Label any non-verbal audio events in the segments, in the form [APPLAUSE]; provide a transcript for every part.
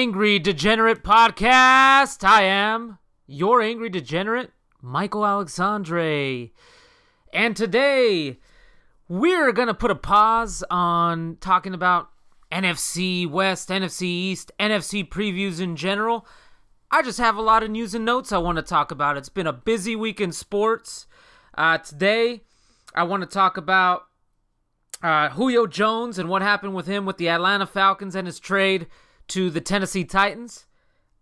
Angry Degenerate Podcast. I am your Angry Degenerate, Michael Alexandre. And today, we're going to put a pause on talking about NFC West, NFC East, NFC previews in general. I just have a lot of news and notes I want to talk about. It's been a busy week in sports. Uh, today, I want to talk about uh, Julio Jones and what happened with him with the Atlanta Falcons and his trade to the Tennessee Titans.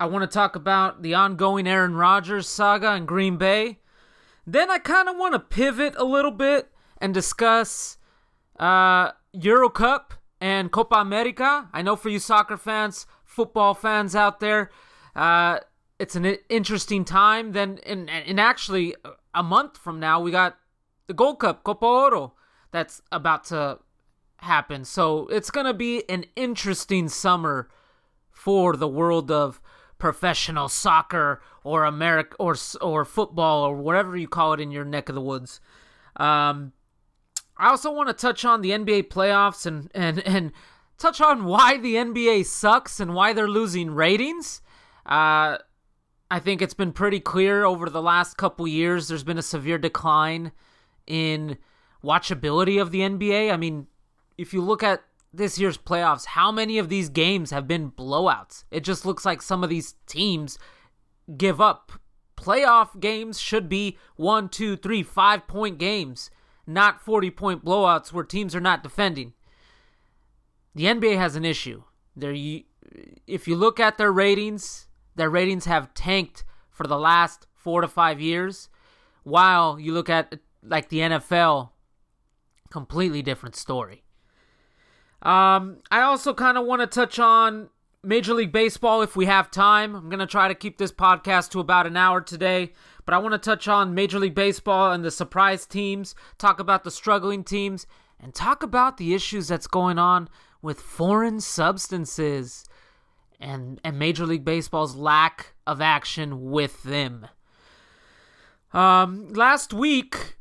I want to talk about the ongoing Aaron Rodgers saga in Green Bay. Then I kind of want to pivot a little bit and discuss uh, Euro Cup and Copa America. I know for you soccer fans, football fans out there, uh, it's an interesting time. Then, and, and actually, a month from now, we got the Gold Cup, Copa Oro, that's about to happen. So it's going to be an interesting summer for the world of professional soccer or America or or football or whatever you call it in your neck of the woods. Um, I also want to touch on the NBA playoffs and and and touch on why the NBA sucks and why they're losing ratings. Uh, I think it's been pretty clear over the last couple years. There's been a severe decline in watchability of the NBA. I mean, if you look at this year's playoffs, how many of these games have been blowouts? It just looks like some of these teams give up. Playoff games should be one, two, three, five point games, not 40 point blowouts where teams are not defending. The NBA has an issue. There, if you look at their ratings, their ratings have tanked for the last four to five years. While you look at like the NFL, completely different story. Um, I also kind of want to touch on Major League Baseball if we have time. I'm going to try to keep this podcast to about an hour today, but I want to touch on Major League Baseball and the surprise teams, talk about the struggling teams, and talk about the issues that's going on with foreign substances and and Major League Baseball's lack of action with them. Um, last week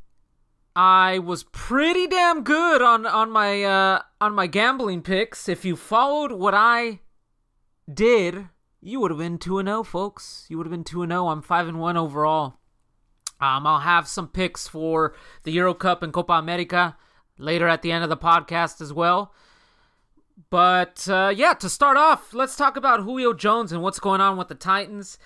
I was pretty damn good on on my uh, on my gambling picks. If you followed what I did, you would have been two and zero, oh, folks. You would have been two and zero. Oh. I'm five and one overall. Um, I'll have some picks for the Euro Cup and Copa America later at the end of the podcast as well. But uh, yeah, to start off, let's talk about Julio Jones and what's going on with the Titans.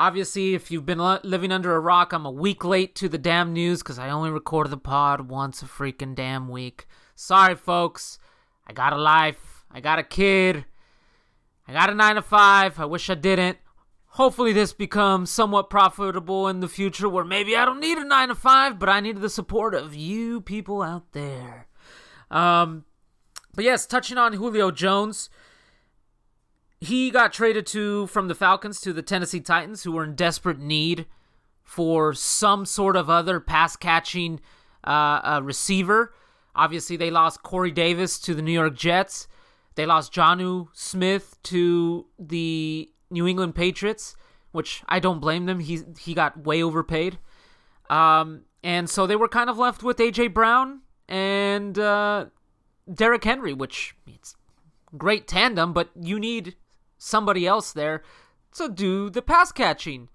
Obviously, if you've been living under a rock, I'm a week late to the damn news because I only record the pod once a freaking damn week. Sorry, folks. I got a life. I got a kid. I got a 9 to 5. I wish I didn't. Hopefully, this becomes somewhat profitable in the future where maybe I don't need a 9 to 5, but I need the support of you people out there. Um, but yes, touching on Julio Jones he got traded to from the Falcons to the Tennessee Titans, who were in desperate need for some sort of other pass catching uh, uh, receiver. Obviously, they lost Corey Davis to the New York Jets. They lost Jonnu Smith to the New England Patriots, which I don't blame them. He he got way overpaid, um, and so they were kind of left with AJ Brown and uh, Derrick Henry, which it's great tandem, but you need somebody else there to do the pass catching.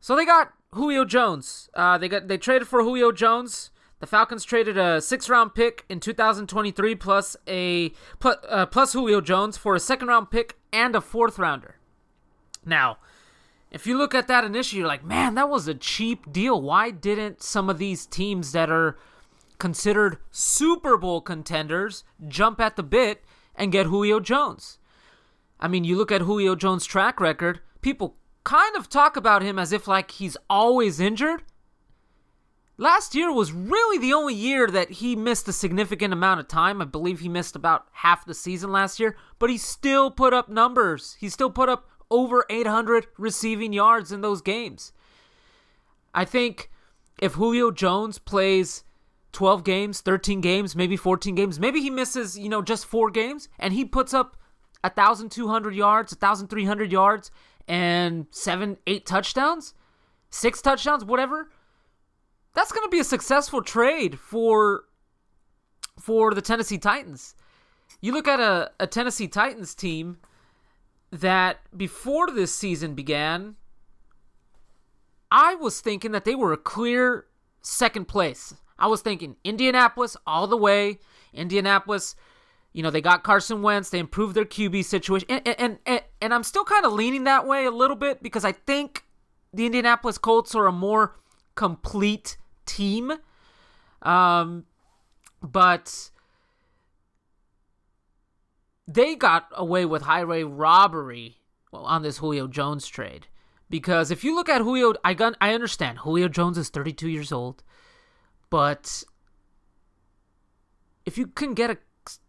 So they got Julio Jones. Uh, they got they traded for Julio Jones. The Falcons traded a six round pick in 2023 plus a plus, uh, plus Julio Jones for a second round pick and a fourth rounder. Now, if you look at that initially, you're like, man, that was a cheap deal. Why didn't some of these teams that are considered Super Bowl contenders jump at the bit and get Julio Jones? I mean, you look at Julio Jones' track record, people kind of talk about him as if like he's always injured. Last year was really the only year that he missed a significant amount of time. I believe he missed about half the season last year, but he still put up numbers. He still put up over 800 receiving yards in those games. I think if Julio Jones plays 12 games, 13 games, maybe 14 games, maybe he misses, you know, just 4 games and he puts up 1,200 yards, 1,300 yards, and seven, eight touchdowns, six touchdowns, whatever. That's going to be a successful trade for for the Tennessee Titans. You look at a, a Tennessee Titans team that before this season began, I was thinking that they were a clear second place. I was thinking Indianapolis all the way. Indianapolis, you know, they got Carson Wentz. They improved their QB situation, and and and, and I'm still kind of leaning that way a little bit because I think the Indianapolis Colts are a more complete team. Um, but they got away with highway robbery on this Julio Jones trade. Because if you look at Julio, I got, I understand Julio Jones is 32 years old, but if you can get a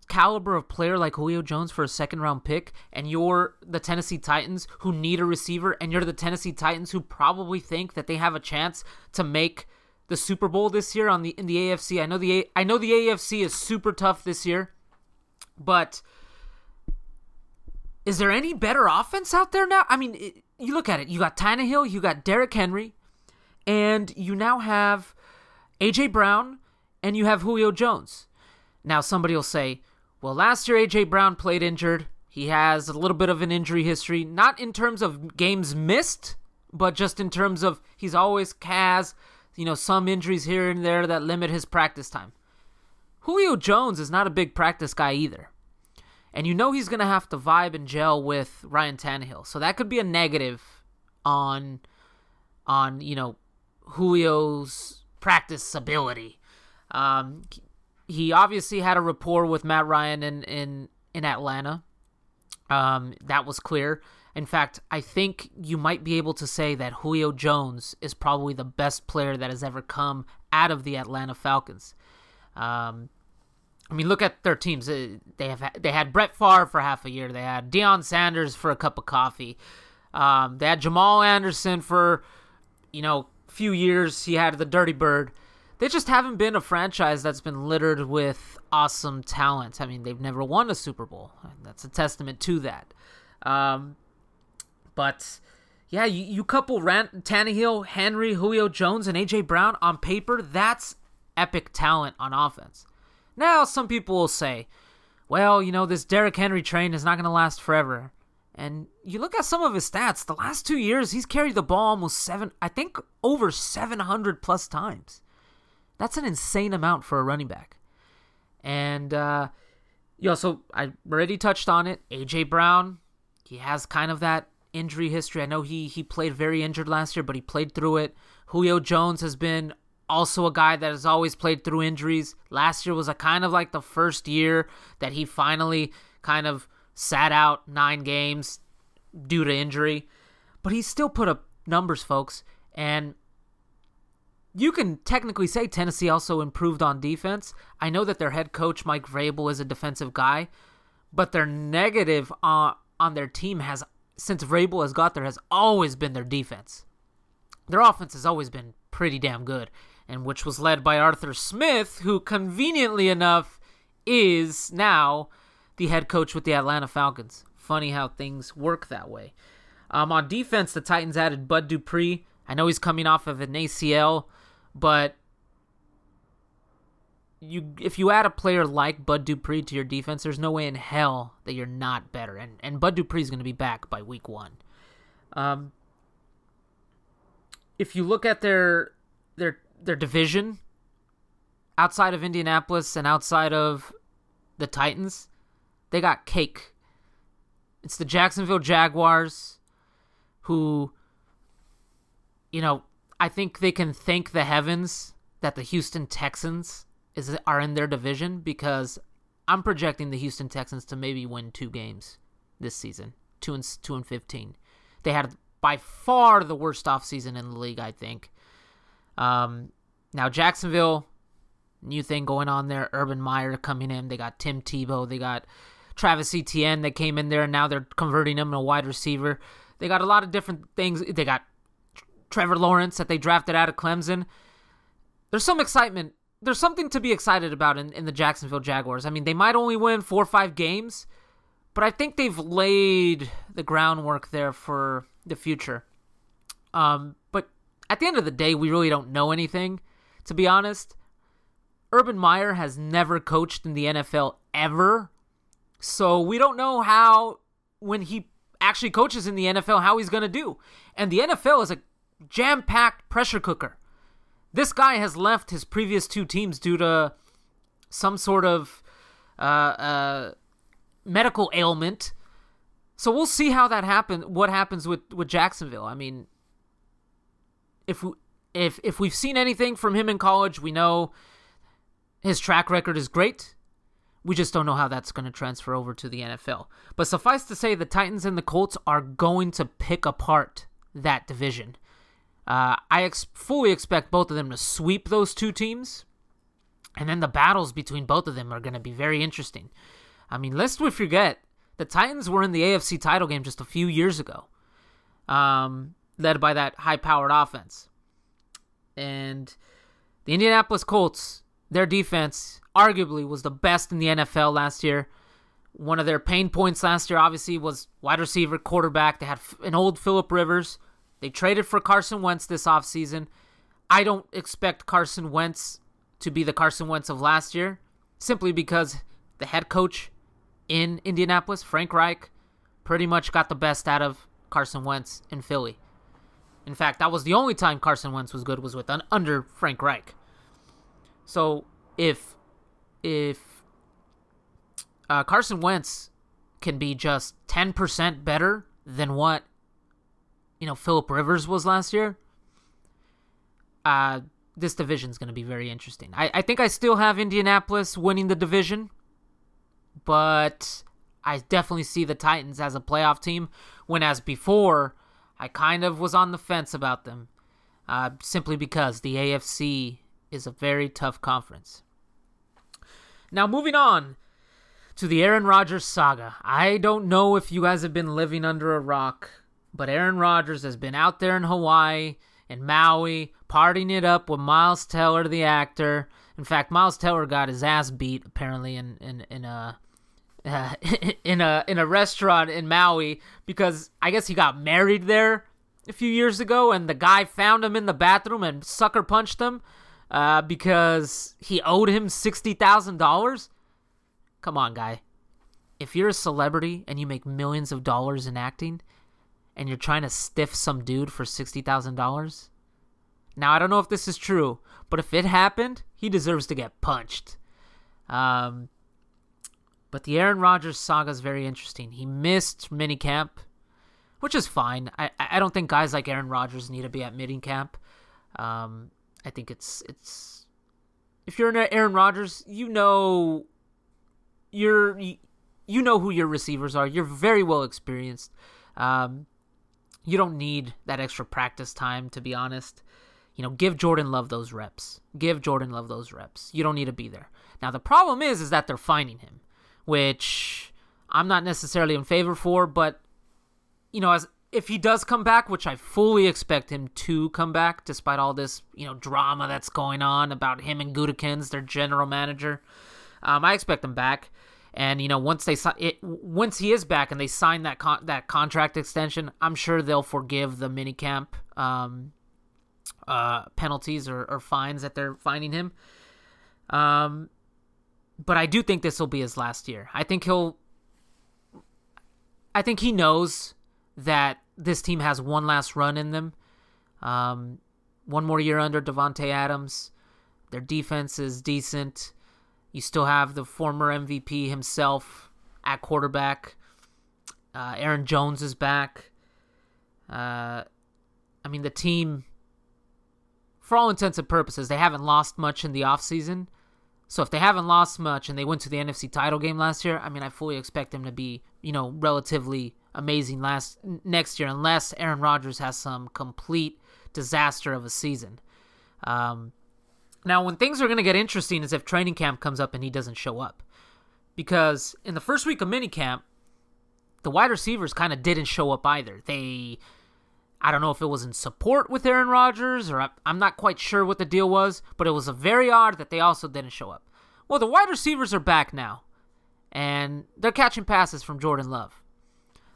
caliber of player like Julio Jones for a second round pick, and you're the Tennessee Titans who need a receiver, and you're the Tennessee Titans who probably think that they have a chance to make the Super Bowl this year on the in the AFC. I know the I know the AFC is super tough this year, but is there any better offense out there now? I mean, it, you look at it. You got Tannehill, you got Derrick Henry, and you now have AJ Brown, and you have Julio Jones. Now somebody will say, "Well, last year AJ Brown played injured. He has a little bit of an injury history, not in terms of games missed, but just in terms of he's always has, you know, some injuries here and there that limit his practice time." Julio Jones is not a big practice guy either and you know he's going to have to vibe and gel with Ryan Tannehill. So that could be a negative on on you know Julio's practice ability. Um, he obviously had a rapport with Matt Ryan in in in Atlanta. Um, that was clear. In fact, I think you might be able to say that Julio Jones is probably the best player that has ever come out of the Atlanta Falcons. Um, I mean, look at their teams. They have they had Brett Favre for half a year. They had Deion Sanders for a cup of coffee. Um, they had Jamal Anderson for you know few years. He had the Dirty Bird. They just haven't been a franchise that's been littered with awesome talent. I mean, they've never won a Super Bowl. That's a testament to that. Um, but yeah, you, you couple Ryan, Tannehill, Henry, Julio Jones, and AJ Brown on paper. That's epic talent on offense. Now, some people will say, well, you know, this Derrick Henry train is not going to last forever. And you look at some of his stats, the last two years, he's carried the ball almost seven, I think over 700 plus times. That's an insane amount for a running back. And, uh, you also, I already touched on it. AJ Brown, he has kind of that injury history. I know he he played very injured last year, but he played through it. Julio Jones has been also a guy that has always played through injuries. Last year was a kind of like the first year that he finally kind of sat out nine games due to injury, but he still put up numbers, folks. And you can technically say Tennessee also improved on defense. I know that their head coach Mike Vrabel is a defensive guy, but their negative on on their team has since Vrabel has got there has always been their defense. Their offense has always been pretty damn good and which was led by Arthur Smith, who conveniently enough is now the head coach with the Atlanta Falcons. Funny how things work that way. Um, on defense, the Titans added Bud Dupree. I know he's coming off of an ACL, but you if you add a player like Bud Dupree to your defense, there's no way in hell that you're not better. And and Bud Dupree is going to be back by week one. Um, if you look at their their their division outside of Indianapolis and outside of the Titans, they got cake. It's the Jacksonville Jaguars who you know, I think they can thank the heavens that the Houston Texans is are in their division because I'm projecting the Houston Texans to maybe win two games this season, two and two and fifteen. They had by far the worst offseason in the league, I think. Um, now Jacksonville, new thing going on there. Urban Meyer coming in. They got Tim Tebow. They got Travis Etienne that came in there, and now they're converting him to a wide receiver. They got a lot of different things. They got Trevor Lawrence that they drafted out of Clemson. There's some excitement. There's something to be excited about in, in the Jacksonville Jaguars. I mean, they might only win four or five games, but I think they've laid the groundwork there for the future. Um, but at the end of the day, we really don't know anything. To be honest, Urban Meyer has never coached in the NFL ever. So we don't know how, when he actually coaches in the NFL how he's going to do. And the NFL is a jam packed pressure cooker. This guy has left his previous two teams due to some sort of uh, uh, medical ailment. So we'll see how that happens. What happens with, with Jacksonville? I mean, if we, if if we've seen anything from him in college, we know his track record is great. We just don't know how that's going to transfer over to the NFL. But suffice to say, the Titans and the Colts are going to pick apart that division. Uh, I ex- fully expect both of them to sweep those two teams. And then the battles between both of them are going to be very interesting. I mean, lest we forget, the Titans were in the AFC title game just a few years ago, um, led by that high powered offense. And the Indianapolis Colts, their defense arguably was the best in the NFL last year. One of their pain points last year, obviously, was wide receiver, quarterback. They had an old Philip Rivers they traded for Carson Wentz this offseason. I don't expect Carson Wentz to be the Carson Wentz of last year simply because the head coach in Indianapolis, Frank Reich, pretty much got the best out of Carson Wentz in Philly. In fact, that was the only time Carson Wentz was good was with under Frank Reich. So if if uh, Carson Wentz can be just 10% better than what you know Philip Rivers was last year, uh, this division is going to be very interesting. I, I think I still have Indianapolis winning the division, but I definitely see the Titans as a playoff team. When as before, I kind of was on the fence about them, uh, simply because the AFC is a very tough conference. Now moving on to the Aaron Rodgers saga. I don't know if you guys have been living under a rock but Aaron Rodgers has been out there in Hawaii and Maui, partying it up with Miles Teller, the actor. In fact, Miles Teller got his ass beat apparently in in in a uh, [LAUGHS] in a in a restaurant in Maui because I guess he got married there a few years ago, and the guy found him in the bathroom and sucker punched him uh, because he owed him sixty thousand dollars. Come on, guy. If you're a celebrity and you make millions of dollars in acting, and you're trying to stiff some dude for $60,000? Now, I don't know if this is true, but if it happened, he deserves to get punched. Um, but the Aaron Rodgers saga is very interesting. He missed minicamp, which is fine. I, I don't think guys like Aaron Rodgers need to be at minicamp. Um, I think it's it's if you're an Aaron Rodgers, you know you're you know who your receivers are. You're very well experienced. Um, you don't need that extra practice time, to be honest. You know, give Jordan Love those reps. Give Jordan Love those reps. You don't need to be there. Now the problem is, is that they're finding him, which I'm not necessarily in favor for. But you know, as if he does come back, which I fully expect him to come back, despite all this you know drama that's going on about him and Gutekunst, their general manager, um, I expect him back. And you know, once they it, once he is back and they sign that con- that contract extension, I'm sure they'll forgive the minicamp um, uh, penalties or, or fines that they're finding him. Um, but I do think this will be his last year. I think he'll. I think he knows that this team has one last run in them. Um, one more year under Davante Adams. Their defense is decent. You still have the former MVP himself at quarterback. Uh, Aaron Jones is back. Uh, I mean, the team, for all intents and purposes, they haven't lost much in the offseason. So if they haven't lost much and they went to the NFC title game last year, I mean, I fully expect them to be, you know, relatively amazing last next year, unless Aaron Rodgers has some complete disaster of a season. Um, now, when things are going to get interesting is if training camp comes up and he doesn't show up. Because in the first week of minicamp, the wide receivers kind of didn't show up either. They, I don't know if it was in support with Aaron Rodgers or I'm not quite sure what the deal was, but it was very odd that they also didn't show up. Well, the wide receivers are back now, and they're catching passes from Jordan Love.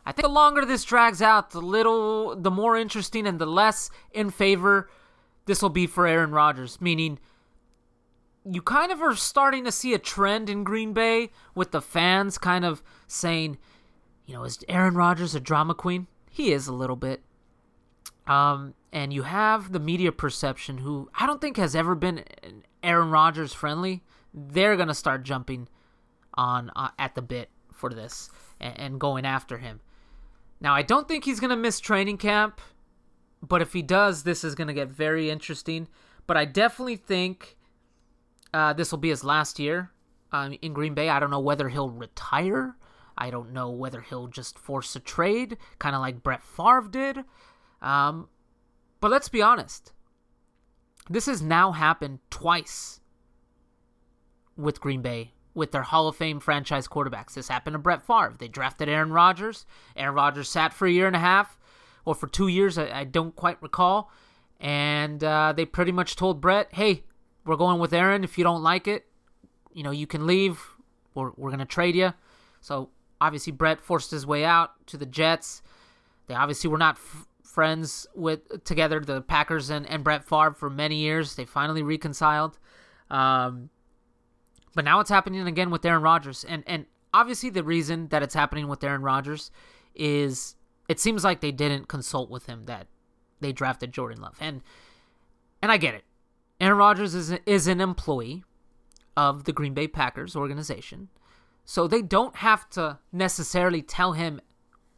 I think the longer this drags out, the little, the more interesting and the less in favor this will be for Aaron Rodgers. Meaning, you kind of are starting to see a trend in Green Bay with the fans kind of saying, you know, is Aaron Rodgers a drama queen? He is a little bit. Um, and you have the media perception, who I don't think has ever been Aaron Rodgers friendly. They're gonna start jumping on uh, at the bit for this and, and going after him. Now, I don't think he's gonna miss training camp, but if he does, this is gonna get very interesting. But I definitely think uh, this will be his last year um, in Green Bay. I don't know whether he'll retire. I don't know whether he'll just force a trade, kind of like Brett Favre did. Um, but let's be honest. This has now happened twice with Green Bay, with their Hall of Fame franchise quarterbacks. This happened to Brett Favre. They drafted Aaron Rodgers. Aaron Rodgers sat for a year and a half, or for two years, I, I don't quite recall. And uh, they pretty much told Brett, hey, we're going with Aaron. If you don't like it, you know, you can leave. We're, we're going to trade you. So obviously, Brett forced his way out to the Jets. They obviously were not f- friends with together, the Packers and, and Brett Favre, for many years. They finally reconciled. Um, but now it's happening again with Aaron Rodgers. And, and obviously, the reason that it's happening with Aaron Rodgers is it seems like they didn't consult with him that they drafted Jordan Love. And and I get it. Aaron Rodgers is, is an employee of the Green Bay Packers organization. So they don't have to necessarily tell him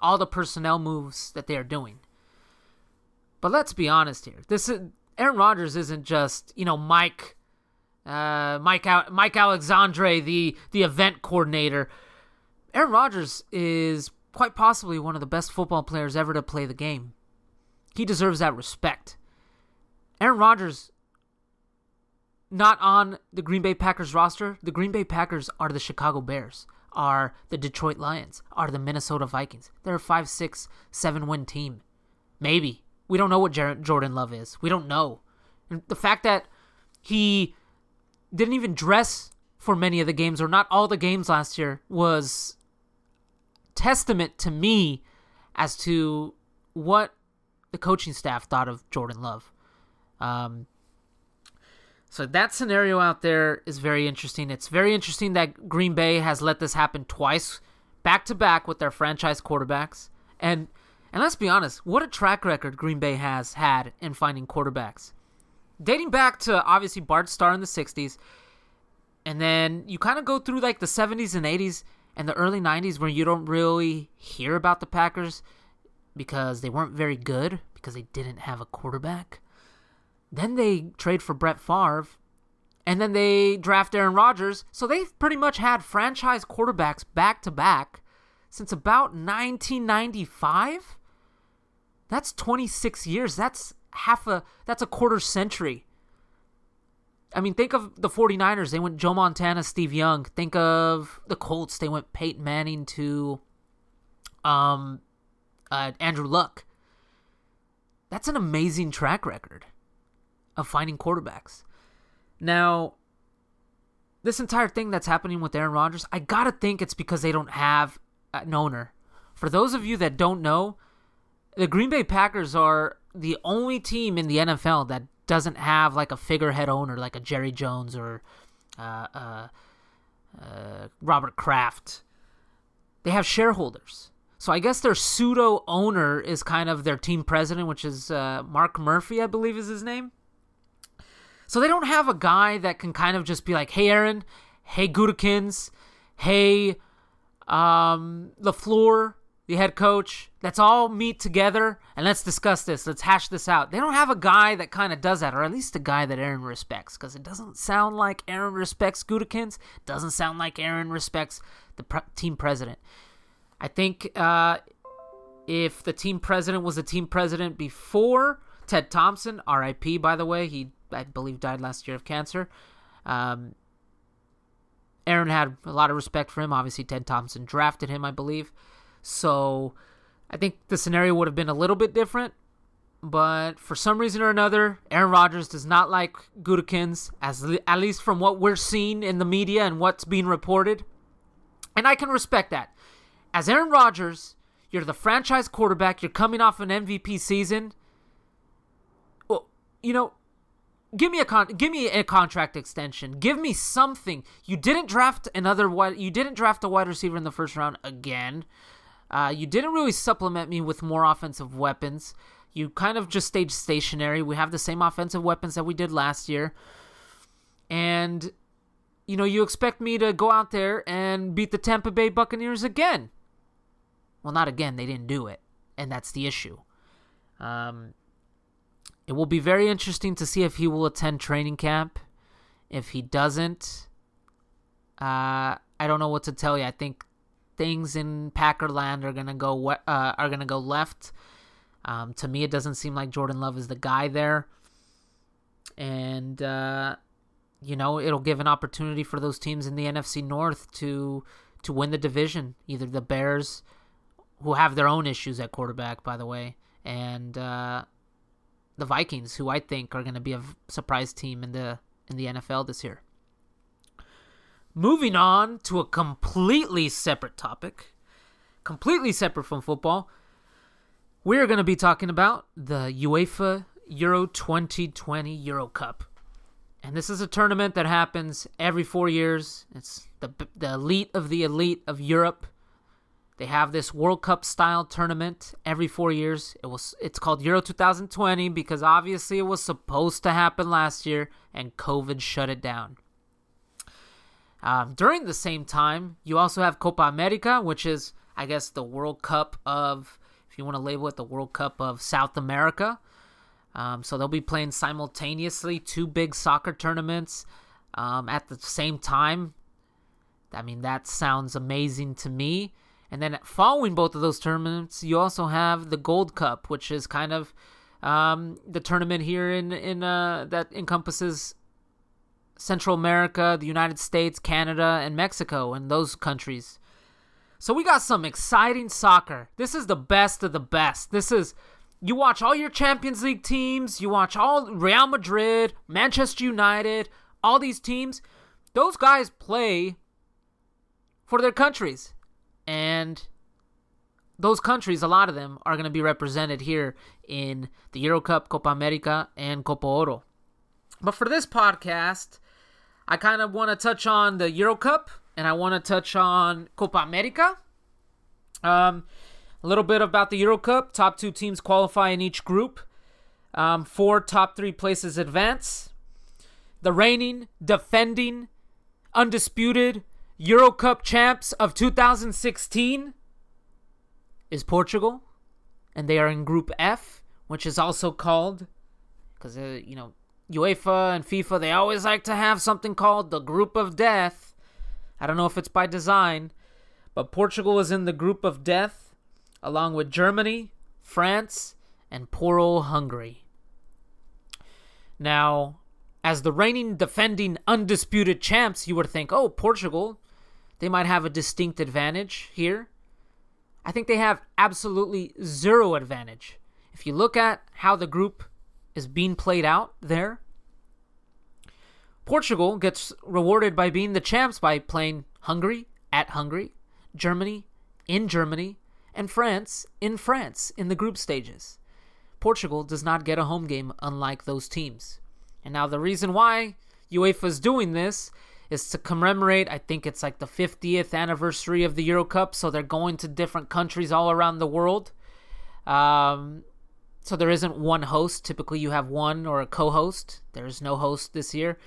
all the personnel moves that they are doing. But let's be honest here. This is Aaron Rodgers isn't just, you know, Mike uh, Mike Mike Alexandre, the the event coordinator. Aaron Rodgers is quite possibly one of the best football players ever to play the game. He deserves that respect. Aaron Rodgers not on the Green Bay Packers roster. The Green Bay Packers are the Chicago Bears, are the Detroit Lions, are the Minnesota Vikings. They're a five, six, seven win team. Maybe. We don't know what Jordan Love is. We don't know. And the fact that he didn't even dress for many of the games, or not all the games last year, was testament to me as to what the coaching staff thought of Jordan Love. Um, so that scenario out there is very interesting. It's very interesting that Green Bay has let this happen twice, back to back with their franchise quarterbacks. And and let's be honest, what a track record Green Bay has had in finding quarterbacks. Dating back to obviously Bart Starr in the 60s, and then you kind of go through like the 70s and 80s and the early 90s where you don't really hear about the Packers because they weren't very good because they didn't have a quarterback. Then they trade for Brett Favre, and then they draft Aaron Rodgers. So they've pretty much had franchise quarterbacks back to back since about 1995. That's 26 years. That's half a that's a quarter century. I mean, think of the 49ers. They went Joe Montana, Steve Young. Think of the Colts. They went Peyton Manning to um uh, Andrew Luck. That's an amazing track record of finding quarterbacks. Now, this entire thing that's happening with Aaron Rodgers, I gotta think it's because they don't have an owner. For those of you that don't know, the Green Bay Packers are the only team in the NFL that doesn't have like a figurehead owner like a Jerry Jones or uh, uh, uh, Robert Kraft. They have shareholders. So I guess their pseudo owner is kind of their team president, which is uh, Mark Murphy, I believe is his name. So they don't have a guy that can kind of just be like, hey, Aaron, hey, Gutekunst, hey, um, LaFleur, the head coach, let's all meet together and let's discuss this. Let's hash this out. They don't have a guy that kind of does that, or at least a guy that Aaron respects, because it doesn't sound like Aaron respects Gutekunst. Doesn't sound like Aaron respects the team president. I think uh, if the team president was a team president before Ted Thompson, RIP, by the way, he I believe died last year of cancer. Um, Aaron had a lot of respect for him. Obviously, Ted Thompson drafted him, I believe. So I think the scenario would have been a little bit different. But for some reason or another, Aaron Rodgers does not like Gutekunst, as at least from what we're seeing in the media and what's being reported. And I can respect that. As Aaron Rodgers, you're the franchise quarterback. You're coming off an MVP season. You know, give me a con- give me a contract extension. Give me something. You didn't draft another wide. You didn't draft a wide receiver in the first round again. Uh, you didn't really supplement me with more offensive weapons. You kind of just stayed stationary. We have the same offensive weapons that we did last year. And, you know, you expect me to go out there and beat the Tampa Bay Buccaneers again. Well, not again. They didn't do it. And that's the issue. Um, it will be very interesting to see if he will attend training camp. If he doesn't, uh, I don't know what to tell you. I think things in Packerland are gonna go uh, are gonna go left. Um, to me, it doesn't seem like Jordan Love is the guy there, and uh, you know it'll give an opportunity for those teams in the NFC North to to win the division. Either the Bears, who have their own issues at quarterback, by the way, and uh, the Vikings, who I think are going to be a surprise team in the in the NFL this year. Moving on to a completely separate topic, completely separate from football, we're going to be talking about the UEFA Euro 2020 Euro Cup. And this is a tournament that happens every four years. It's the, the elite of the elite of Europe. They have this World Cup style tournament every four years. It was it's called Euro 2020 because obviously it was supposed to happen last year and COVID shut it down. Um, during the same time, you also have Copa America, which is I guess the World Cup of, if you want to label it, the World Cup of South America. Um, so they'll be playing simultaneously two big soccer tournaments um, at the same time. I mean, that sounds amazing to me. And then following both of those tournaments, you also have the Gold Cup, which is kind of um, the tournament here in in uh, that encompasses Central America, the United States, Canada, and Mexico, and those countries. So we got some exciting soccer. This is the best of the best. This is you watch all your Champions League teams, you watch all Real Madrid, Manchester United, all these teams. Those guys play for their countries. And those countries, a lot of them, are going to be represented here in the Euro Cup, Copa America, and Copa Oro. But for this podcast, I kind of want to touch on the Euro Cup and I want to touch on Copa America. Um, a little bit about the Euro Cup. Top two teams qualify in each group. Um, four top three places advance. The reigning, defending, undisputed Euro Cup champs of 2016 is Portugal, and they are in Group F, which is also called, because uh, you know UEFA and FIFA they always like to have something called the Group of Death. I don't know if it's by design, but Portugal is in the Group of Death, along with Germany, France, and poor old Hungary. Now, as the reigning, defending, undisputed champs, you would think, oh, Portugal, they might have a distinct advantage here. I think they have absolutely zero advantage. If you look at how the group is being played out there, Portugal gets rewarded by being the champs by playing Hungary at Hungary, Germany in Germany, and France in France in the group stages. Portugal does not get a home game unlike those teams. And now the reason why UEFA is doing this is to commemorate, I think it's like the 50th anniversary of the Euro Cup. So they're going to different countries all around the world. Um, so there isn't one host. Typically, you have one or a co host. There's no host this year.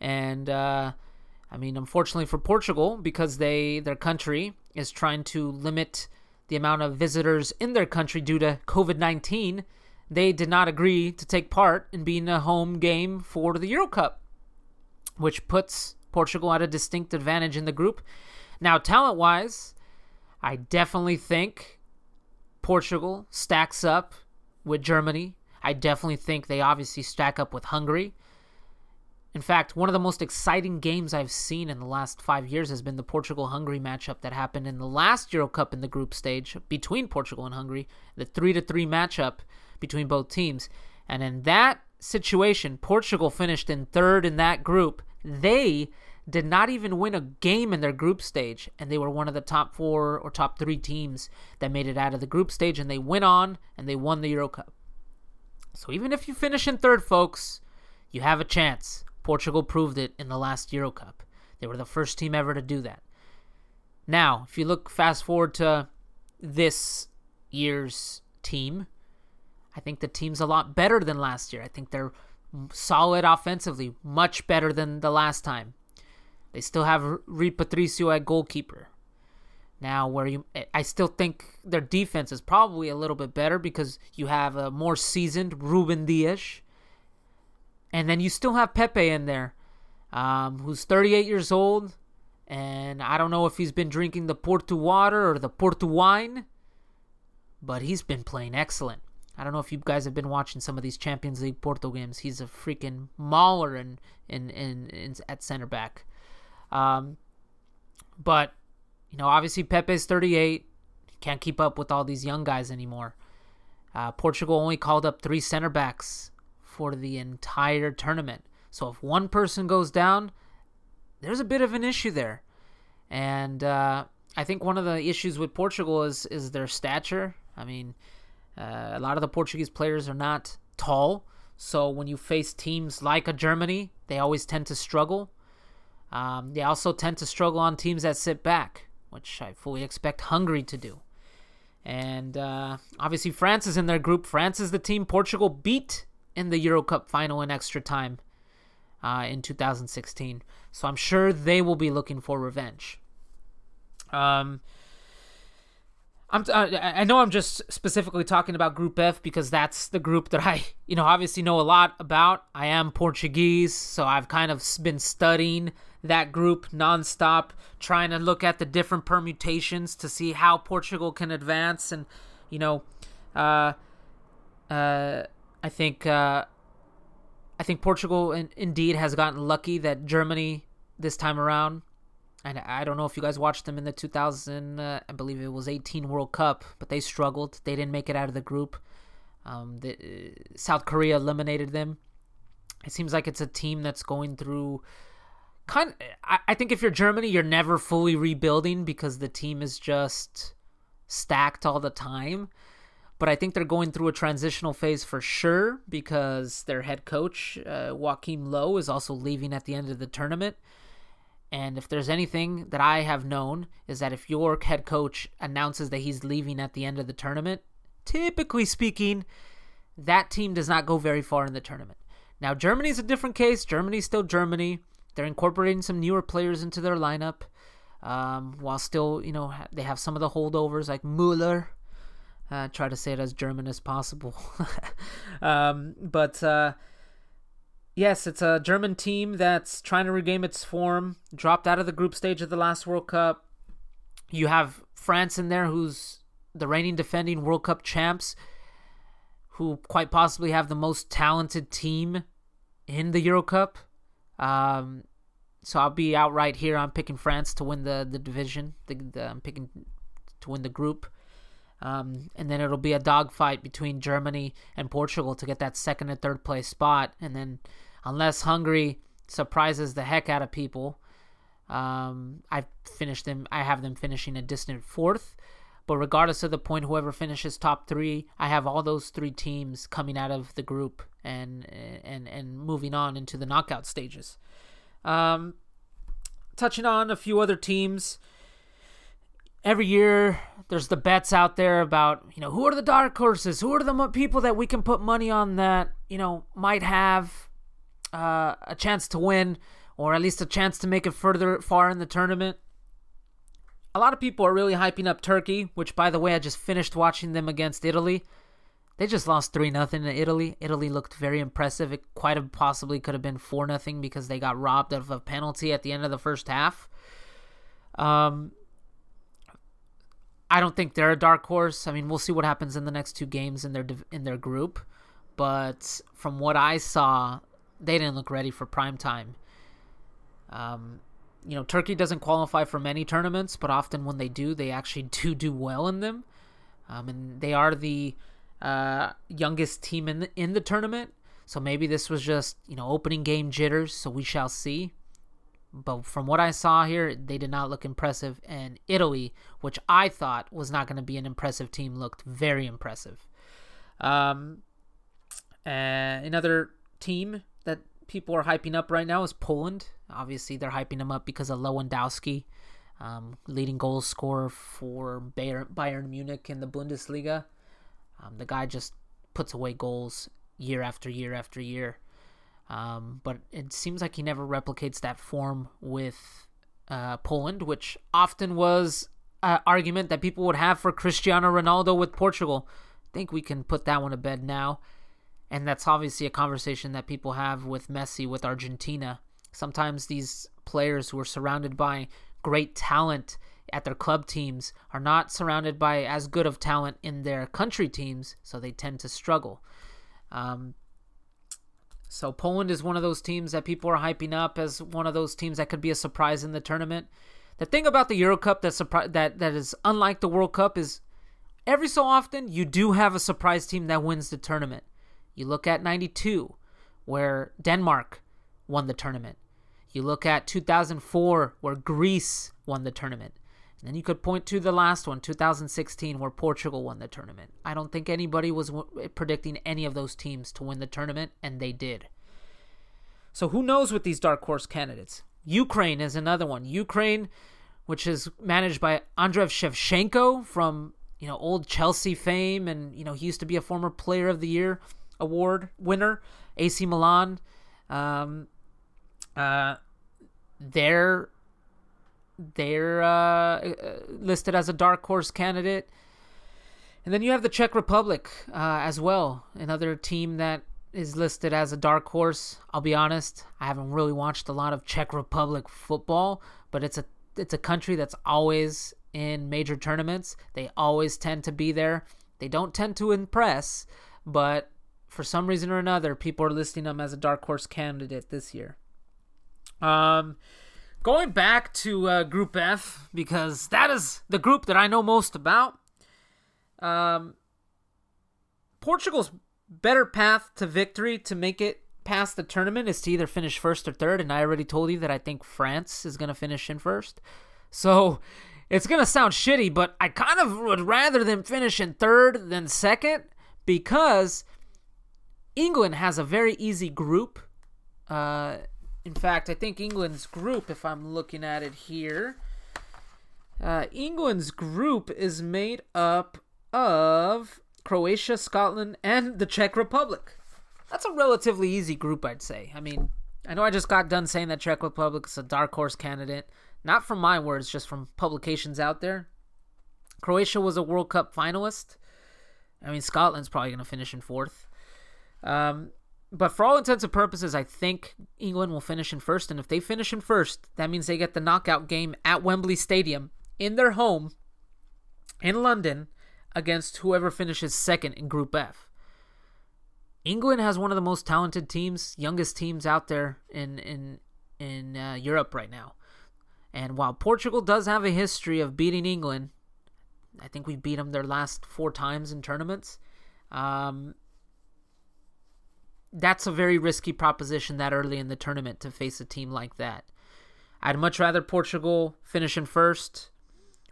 And, uh, I mean, unfortunately for Portugal, because they their country is trying to limit the amount of visitors in their country due to COVID 19, they did not agree to take part in being a home game for the Euro Cup, which puts Portugal at a distinct advantage in the group. Now, talent wise, I definitely think Portugal stacks up with Germany. I definitely think they obviously stack up with Hungary. In fact, one of the most exciting games I've seen in the last five years has been the Portugal Hungary matchup that happened in the last Euro Cup in the group stage between Portugal and Hungary, the 3 to 3 matchup between both teams. And in that situation, Portugal finished in third in that group. They did not even win a game in their group stage, and they were one of the top four or top three teams that made it out of the group stage, and they went on and they won the Euro Cup. So even if you finish in third, folks, you have a chance. Portugal proved it in the last Euro Cup. They were the first team ever to do that. Now, if you look fast forward to this year's team. I think the team's a lot better than last year. I think they're solid offensively, much better than the last time. They still have Rui Patricio at goalkeeper. Now, where you, I still think their defense is probably a little bit better because you have a more seasoned Ruben Dias, and then you still have Pepe in there, um, who's 38 years old, and I don't know if he's been drinking the Porto water or the Porto wine, but he's been playing excellent. I don't know if you guys have been watching some of these Champions League Porto games. He's a freaking mauler in in in, in at center back. Um, but you know, obviously Pepe's 38, can't keep up with all these young guys anymore. Uh, Portugal only called up three center backs for the entire tournament. So if one person goes down, there's a bit of an issue there. And uh, I think one of the issues with Portugal is is their stature. I mean, uh, a lot of the Portuguese players are not tall, so when you face teams like a Germany, they always tend to struggle. Um, they also tend to struggle on teams that sit back, which I fully expect Hungary to do. And uh, obviously, France is in their group. France is the team Portugal beat in the Euro Cup final in extra time uh, in 2016. So I'm sure they will be looking for revenge. Um, I'm uh, I know I'm just specifically talking about Group F because that's the group that I [LAUGHS] you know obviously know a lot about. I am Portuguese, so I've kind of been studying that group nonstop, trying to look at the different permutations to see how Portugal can advance, and you know, uh, uh, I think uh, I think Portugal in, indeed has gotten lucky that Germany this time around and I don't know if you guys watched them in the 2000, uh, I believe it was 18 World Cup, but they struggled. They didn't make it out of the group. Um, the, uh, South Korea eliminated them. It seems like it's a team that's going through kind. Of, I, I think if you're Germany, you're never fully rebuilding because the team is just stacked all the time. But I think they're going through a transitional phase for sure because their head coach uh, Joachim Low is also leaving at the end of the tournament. And if there's anything that I have known is that if your head coach announces that he's leaving at the end of the tournament, typically speaking, that team does not go very far in the tournament. Now, Germany's a different case. Germany's still Germany. They're incorporating some newer players into their lineup, um, while still, you know, they have some of the holdovers like Mueller. Uh, try to say it as German as possible. [LAUGHS] um, but uh, Yes, it's a German team that's trying to regain its form, dropped out of the group stage of the last World Cup. You have France in there, who's the reigning defending World Cup champs, who quite possibly have the most talented team in the Euro Cup. Um, so I'll be outright here. I'm picking France to win the, the division. The, the, I'm picking to win the group. Um, and then it'll be a dogfight between Germany and Portugal to get that second and third place spot. And then unless Hungary surprises the heck out of people. Um, I finished them. I have them finishing a distant fourth. But regardless of the point, whoever finishes top three, I have all those three teams coming out of the group and and and moving on into the knockout stages. Um, touching on a few other teams. Every year, there's the bets out there about you know who are the dark horses, who are the people that we can put money on that you know might have uh, a chance to win or at least a chance to make it further far in the tournament. A lot of people are really hyping up Turkey, which by the way I just finished watching them against Italy. They just lost 3 nothing to Italy. Italy looked very impressive. It quite possibly could have been 4 nothing because they got robbed of a penalty at the end of the first half. Um I don't think they're a dark horse. I mean, we'll see what happens in the next two games in their in their group, but from what I saw, they didn't look ready for prime time. Um, you know, Turkey doesn't qualify for many tournaments, but often when they do, they actually [LAUGHS] do do well in them. Um, and they are the uh, youngest team in the, in the tournament, so maybe this was just you know opening game jitters. So we shall see. But from what I saw here, they did not look impressive, and Italy, which I thought was not going to be an impressive team, looked very impressive. Um, another team that people are hyping up right now is Poland. Obviously, they're hyping them up because of Lewandowski. um, leading goal scorer for Bayern Munich in the Bundesliga. Um, the guy just puts away goals year after year after year. Um, but it seems like he never replicates that form with uh, Poland, which often was an argument that people would have for Cristiano Ronaldo with Portugal. I think we can put that one to bed now. And that's obviously a conversation that people have with Messi with Argentina. Sometimes these players who are surrounded by great talent at their club teams are not surrounded by as good of talent in their country teams, so they tend to struggle. Um, so Poland is one of those teams that people are hyping up as one of those teams that could be a surprise in the tournament. The thing about the Euro Cup that surpri- that that is unlike the World Cup is every so often you do have a surprise team that wins the tournament. You look at 92 where Denmark won the tournament. You look at 2004 where Greece won the tournament. And then you could point to the last one, 2016, where Portugal won the tournament. I don't think anybody was w- predicting any of those teams to win the tournament, and they did. So who knows with these dark horse candidates? Ukraine is another one. Ukraine, which is managed by Andriy Shevchenko from you know old Chelsea fame, and you know he used to be a former Player of the Year award winner. AC Milan. Um, uh, they're they're uh, uh, listed as a dark horse candidate. And then you have the Czech Republic uh, as well, another team that is listed as a dark horse. I'll be honest, I haven't really watched a lot of Czech Republic football, but it's a it's a country that's always in major tournaments. They always tend to be there. They don't tend to impress, but for some reason or another, people are listing them as a dark horse candidate this year. Um, going back to uh, Group F because that is the group that I know most about. Um, Portugal's better path to victory to make it past the tournament is to either finish first or third, and I already told you that I think France is going to finish in first. So it's going to sound shitty, but I kind of would rather them finish in third than second because England has a very easy group. Uh, in fact, I think England's group, if I'm looking at it here, uh, England's group is made up of Croatia, Scotland, and the Czech Republic. That's a relatively easy group, I'd say. I mean, I know I just got done saying that Czech Republic is a dark horse candidate. Not from my words, just from publications out there. Croatia was a World Cup finalist. I mean, Scotland's probably going to finish in fourth. Um, but for all intents and purposes, I think England will finish in first. And if they finish in first, that means they get the knockout game at Wembley Stadium in their home in London against whoever finishes second in Group F. England has one of the most talented teams, youngest teams out there in in in uh, Europe right now. And while Portugal does have a history of beating England, I think we beat them their last four times in tournaments. Um, that's a very risky proposition that early in the tournament to face a team like that. I'd much rather Portugal finish in first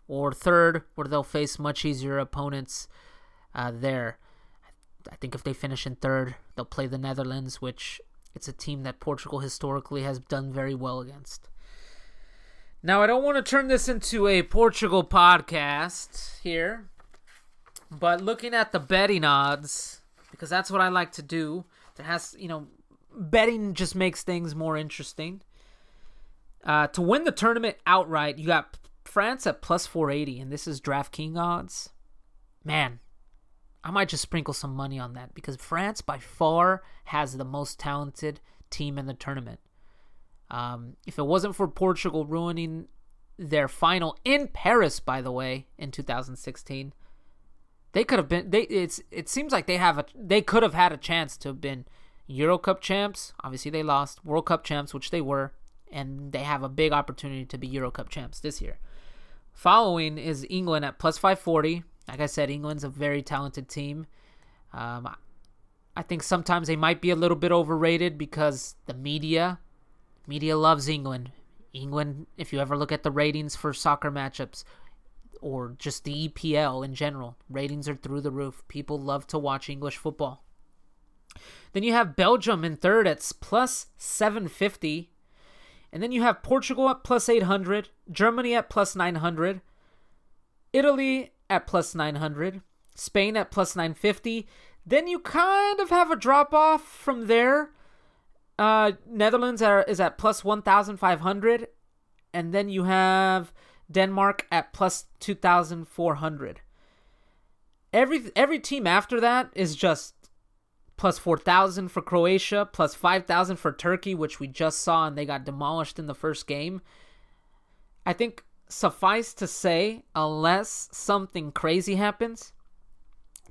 or third, where they'll face much easier opponents uh, there. I think if they finish in third, they'll play the Netherlands, which it's a team that Portugal historically has done very well against. Now, I don't want to turn this into a Portugal podcast here, but looking at the betting odds, because that's what I like to do, that has you know betting just makes things more interesting. Uh, to win the tournament outright, you got France at plus 480, and this is DraftKings odds. Man, I might just sprinkle some money on that because France by far has the most talented team in the tournament. Um, if it wasn't for Portugal ruining their final in Paris, by the way, in 2016, they could have been. They it's it seems like they have a they could have had a chance to have been Euro Cup champs. Obviously, they lost World Cup champs, which they were, and they have a big opportunity to be Euro Cup champs this year. Following is England at plus 540. Like I said, England's a very talented team. Um, I think sometimes they might be a little bit overrated because the media, media loves England. England, if you ever look at the ratings for soccer matchups, or just the EPL in general. Ratings are through the roof. People love to watch English football. Then you have Belgium in third at plus 750. And then you have Portugal at plus 800, Germany at plus 900, Italy at plus 900, Spain at plus 950. Then you kind of have a drop off from there. Uh, Netherlands are, is at plus 1,500. And then you have Denmark at plus 2,400. Every, every team after that is just plus 4,000 for Croatia, plus 5,000 for Turkey, which we just saw and they got demolished in the first game. I think suffice to say, unless something crazy happens,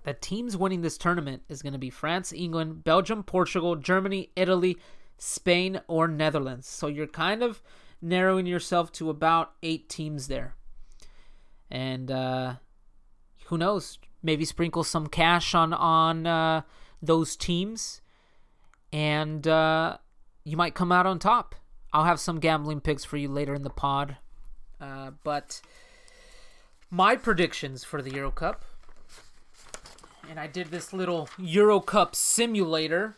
the teams winning this tournament is going to be France, England, Belgium, Portugal, Germany, Italy, Spain, or Netherlands. So you're kind of narrowing yourself to about eight teams there. And uh, who knows? Maybe sprinkle some cash on on uh, those teams, and uh, you might come out on top. I'll have some gambling picks for you later in the pod. Uh, but my predictions for the Euro Cup, and I did this little Euro Cup simulator,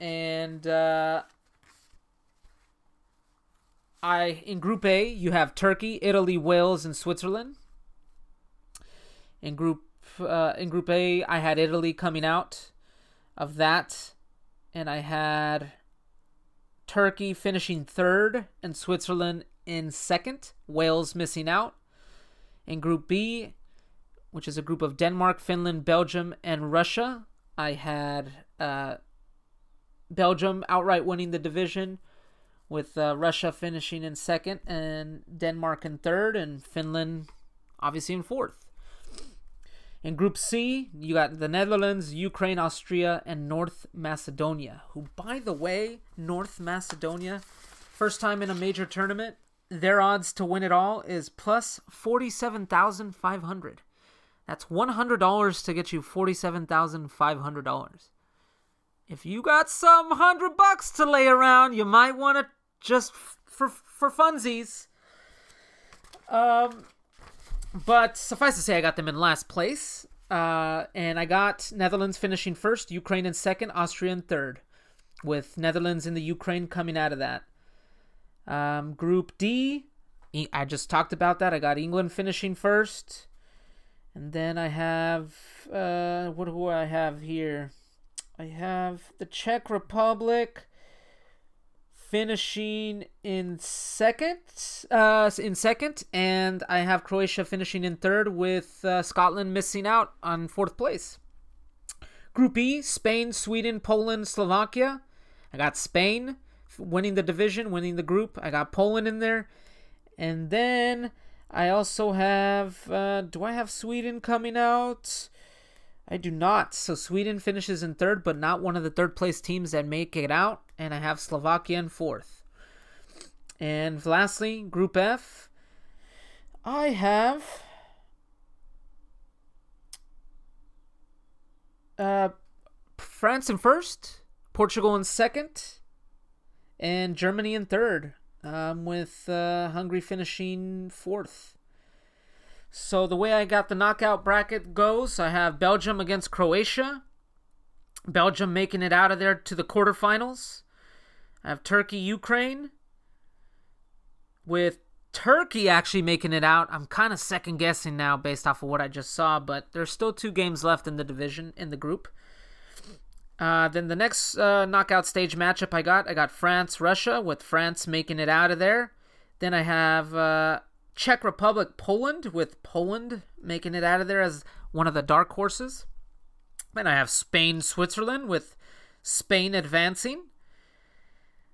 and uh, I in Group A you have Turkey, Italy, Wales, and Switzerland. In Group uh, in Group A, I had Italy coming out of that, and I had Turkey finishing third and Switzerland in second, Wales missing out. In Group B, which is a group of Denmark, Finland, Belgium, and Russia, I had uh, Belgium outright winning the division, with uh, Russia finishing in second, and Denmark in third, and Finland obviously in fourth. In Group C, you got the Netherlands, Ukraine, Austria, and North Macedonia. Who, by the way, North Macedonia, first time in a major tournament, their odds to win it all is plus 47,500. That's $100 to get you $47,500. If you got some hundred bucks to lay around, you might want to just f- for for funsies. Um, but suffice to say, I got them in last place. Uh, and I got Netherlands finishing first, Ukraine in second, Austria in third, with Netherlands and the Ukraine coming out of that. Um, group D, I just talked about that. I got England finishing first. And then I have, uh, what do I have here? I have the Czech Republic finishing in second, uh, in second, and I have Croatia finishing in third, with uh, Scotland missing out on fourth place. Group E: Spain, Sweden, Poland, Slovakia. I got Spain winning the division, winning the group. I got Poland in there. And then I also have. Uh, do I have Sweden coming out? I do not. So Sweden finishes in third, but not one of the third place teams that make it out. And I have Slovakia in fourth. And lastly, Group F. I have. Uh, France in first, Portugal in second, and Germany in third, um, with uh, Hungary finishing fourth. So the way I got the knockout bracket goes, I have Belgium against Croatia, Belgium making it out of there to the quarterfinals. I have Turkey, Ukraine, with Turkey actually making it out. I'm kind of second guessing now based off of what I just saw, but there's still two games left in the division in the group. Uh, then the next uh, knockout stage matchup I got, I got France Russia with France making it out of there. Then I have uh, Czech Republic Poland with Poland making it out of there as one of the dark horses. Then I have Spain Switzerland with Spain advancing.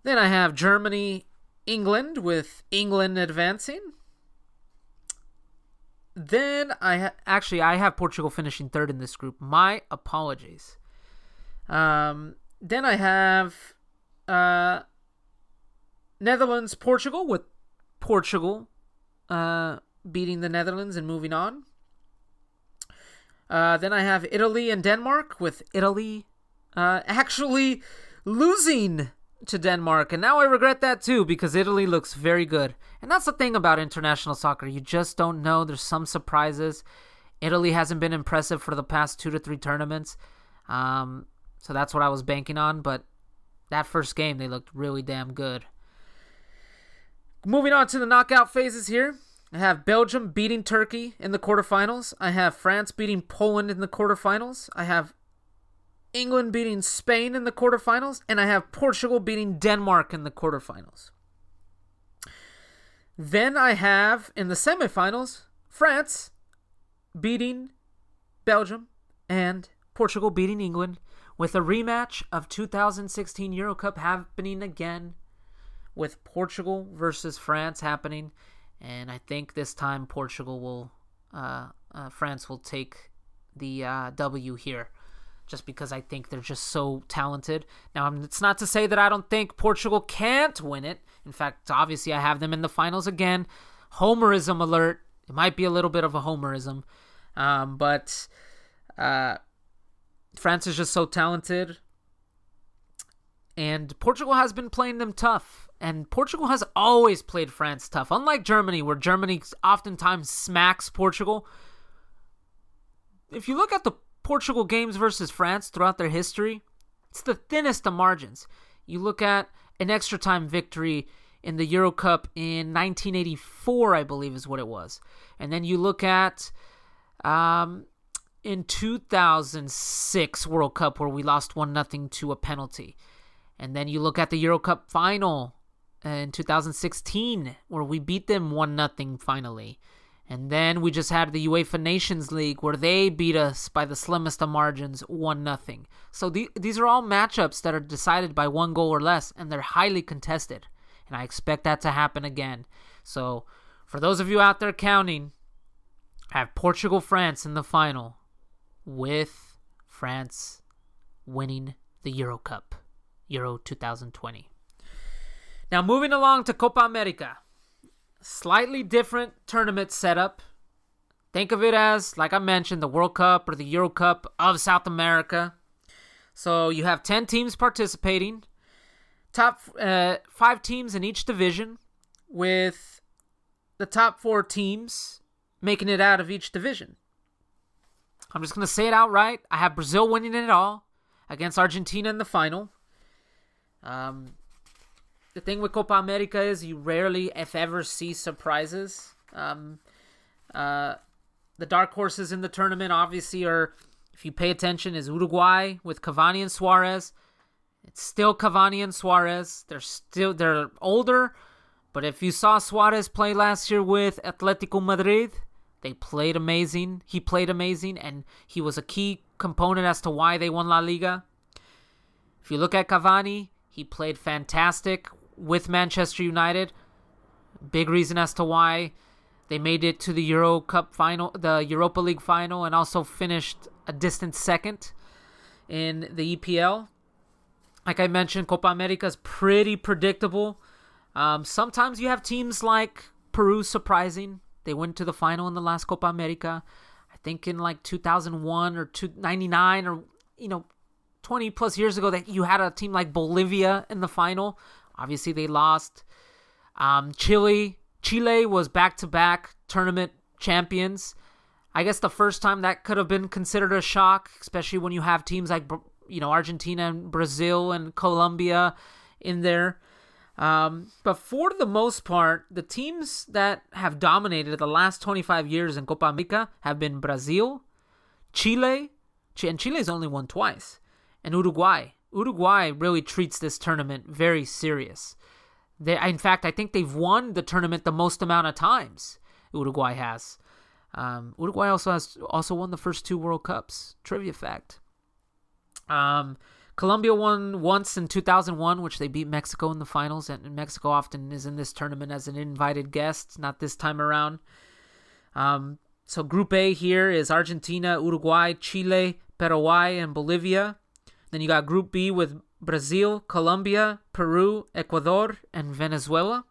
Then I have Germany England with England advancing. Then I ha- actually I have Portugal finishing third in this group. My apologies. Um, then I have uh, Netherlands, Portugal, with Portugal uh, beating the Netherlands and moving on. Uh, then I have Italy and Denmark, with Italy uh, actually losing to Denmark. And now I regret that too because Italy looks very good. And that's the thing about international soccer. You just don't know. There's some surprises. Italy hasn't been impressive for the past two to three tournaments. Um, so that's what I was banking on. But that first game, they looked really damn good. Moving on to the knockout phases here. I have Belgium beating Turkey in the quarterfinals. I have France beating Poland in the quarterfinals. I have England beating Spain in the quarterfinals. And I have Portugal beating Denmark in the quarterfinals. Then I have in the semifinals France beating Belgium and Portugal beating England with a rematch of 2016 Euro Cup happening again with Portugal versus France happening and I think this time Portugal will uh, uh, France will take the uh, W here just because I think they're just so talented. Now, it's not to say that I don't think Portugal can't win it. In fact, obviously, I have them in the finals again. Homerism alert. It might be a little bit of a homerism, um, but uh, France is just so talented. And Portugal has been playing them tough. And Portugal has always played France tough. Unlike Germany, where Germany oftentimes smacks Portugal. If you look at the Portugal games versus France throughout their history, it's the thinnest of margins. You look at an extra time victory in the Euro Cup in 1984, I believe is what it was. And then you look at um, in 2006 World Cup where we lost 1 nothing to a penalty. And then you look at the Euro Cup final in 2016 where we beat them 1 nothing finally. And then we just had the UEFA Nations League where they beat us by the slimmest of margins, 1 nothing. So the, these are all matchups that are decided by one goal or less, and they're highly contested. And I expect that to happen again. So for those of you out there counting, I have Portugal France in the final with France winning the Euro Cup, Euro 2020. Now moving along to Copa America slightly different tournament setup. Think of it as, like I mentioned, the World Cup or the Euro Cup of South America. So you have 10 teams participating, top uh, five teams in each division, with the top four teams making it out of each division. I'm just going to say it outright. I have Brazil winning it all against Argentina in the final. Um, the thing with Copa America is you rarely, if ever, see surprises. Um, uh, the dark horses in the tournament, obviously, are if you pay attention, is Uruguay with Cavani and Suarez. It's still Cavani and Suarez. They're still they're older, but if you saw Suarez play last year with Atletico Madrid, they played amazing. He played amazing, and he was a key component as to why they won La Liga. If you look at Cavani, he played fantastic with Manchester United. Big reason as to why they made it to the Euro Cup final, the Europa League final, and also finished a distant second in the EPL. Like I mentioned, Copa America is pretty predictable. Um, sometimes you have teams like Peru surprising. They went to the final in the last Copa America. I think in like 2001 or 99 or, you know, 20 plus years ago that you had a team like Bolivia in the final. Obviously, they lost. Um, Chile, Chile was back-to-back tournament champions. I guess the first time that could have been considered a shock, especially when you have teams like you know Argentina and Brazil and Colombia in there. Um, but for the most part, the teams that have dominated the last 25 years in Copa America have been Brazil, Chile, and Chile's only won twice, and Uruguay. Uruguay really treats this tournament very serious. They, in fact, I think they've won the tournament the most amount of times. Uruguay has. Um, Uruguay also has also won the first two World Cups. Trivia fact. Um, Colombia won once in 2001, which they beat Mexico in the finals, and Mexico often is in this tournament as an invited guest. Not this time around. Um, so Group A here is Argentina, Uruguay, Chile, Paraguay, and Bolivia. Then you got Group B with Brazil, Colombia, Peru, Ecuador, and Venezuela.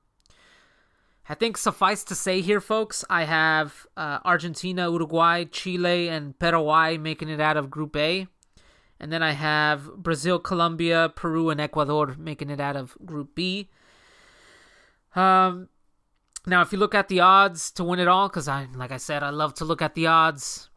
I think suffice to say here, folks, I have uh, Argentina, Uruguay, Chile, and Paraguay making it out of Group A. And then I have Brazil, Colombia, Peru, and Ecuador making it out of Group B. Um, now, if you look at the odds to win it all, because I, like I said, I love to look at the odds.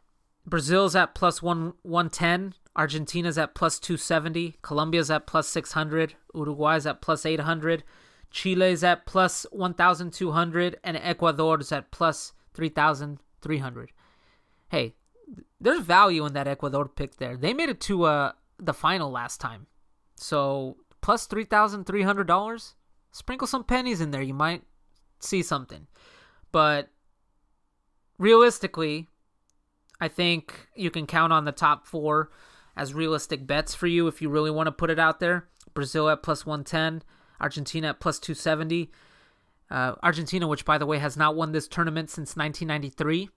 Brazil's at plus one one ten. Argentina's at plus 270, Colombia's at plus 600, Uruguay's at plus 800, Chile's at plus 1,200, and Ecuador's at plus 3,300. Hey, there's value in that Ecuador pick there. They made it to uh, the final last time. So plus $3,300. Sprinkle some pennies in there. You might see something. But realistically, I think you can count on the top four as realistic bets for you if you really want to put it out there. Brazil at plus 110, Argentina at plus 270. Uh, Argentina, which by the way has not won this tournament since 1993.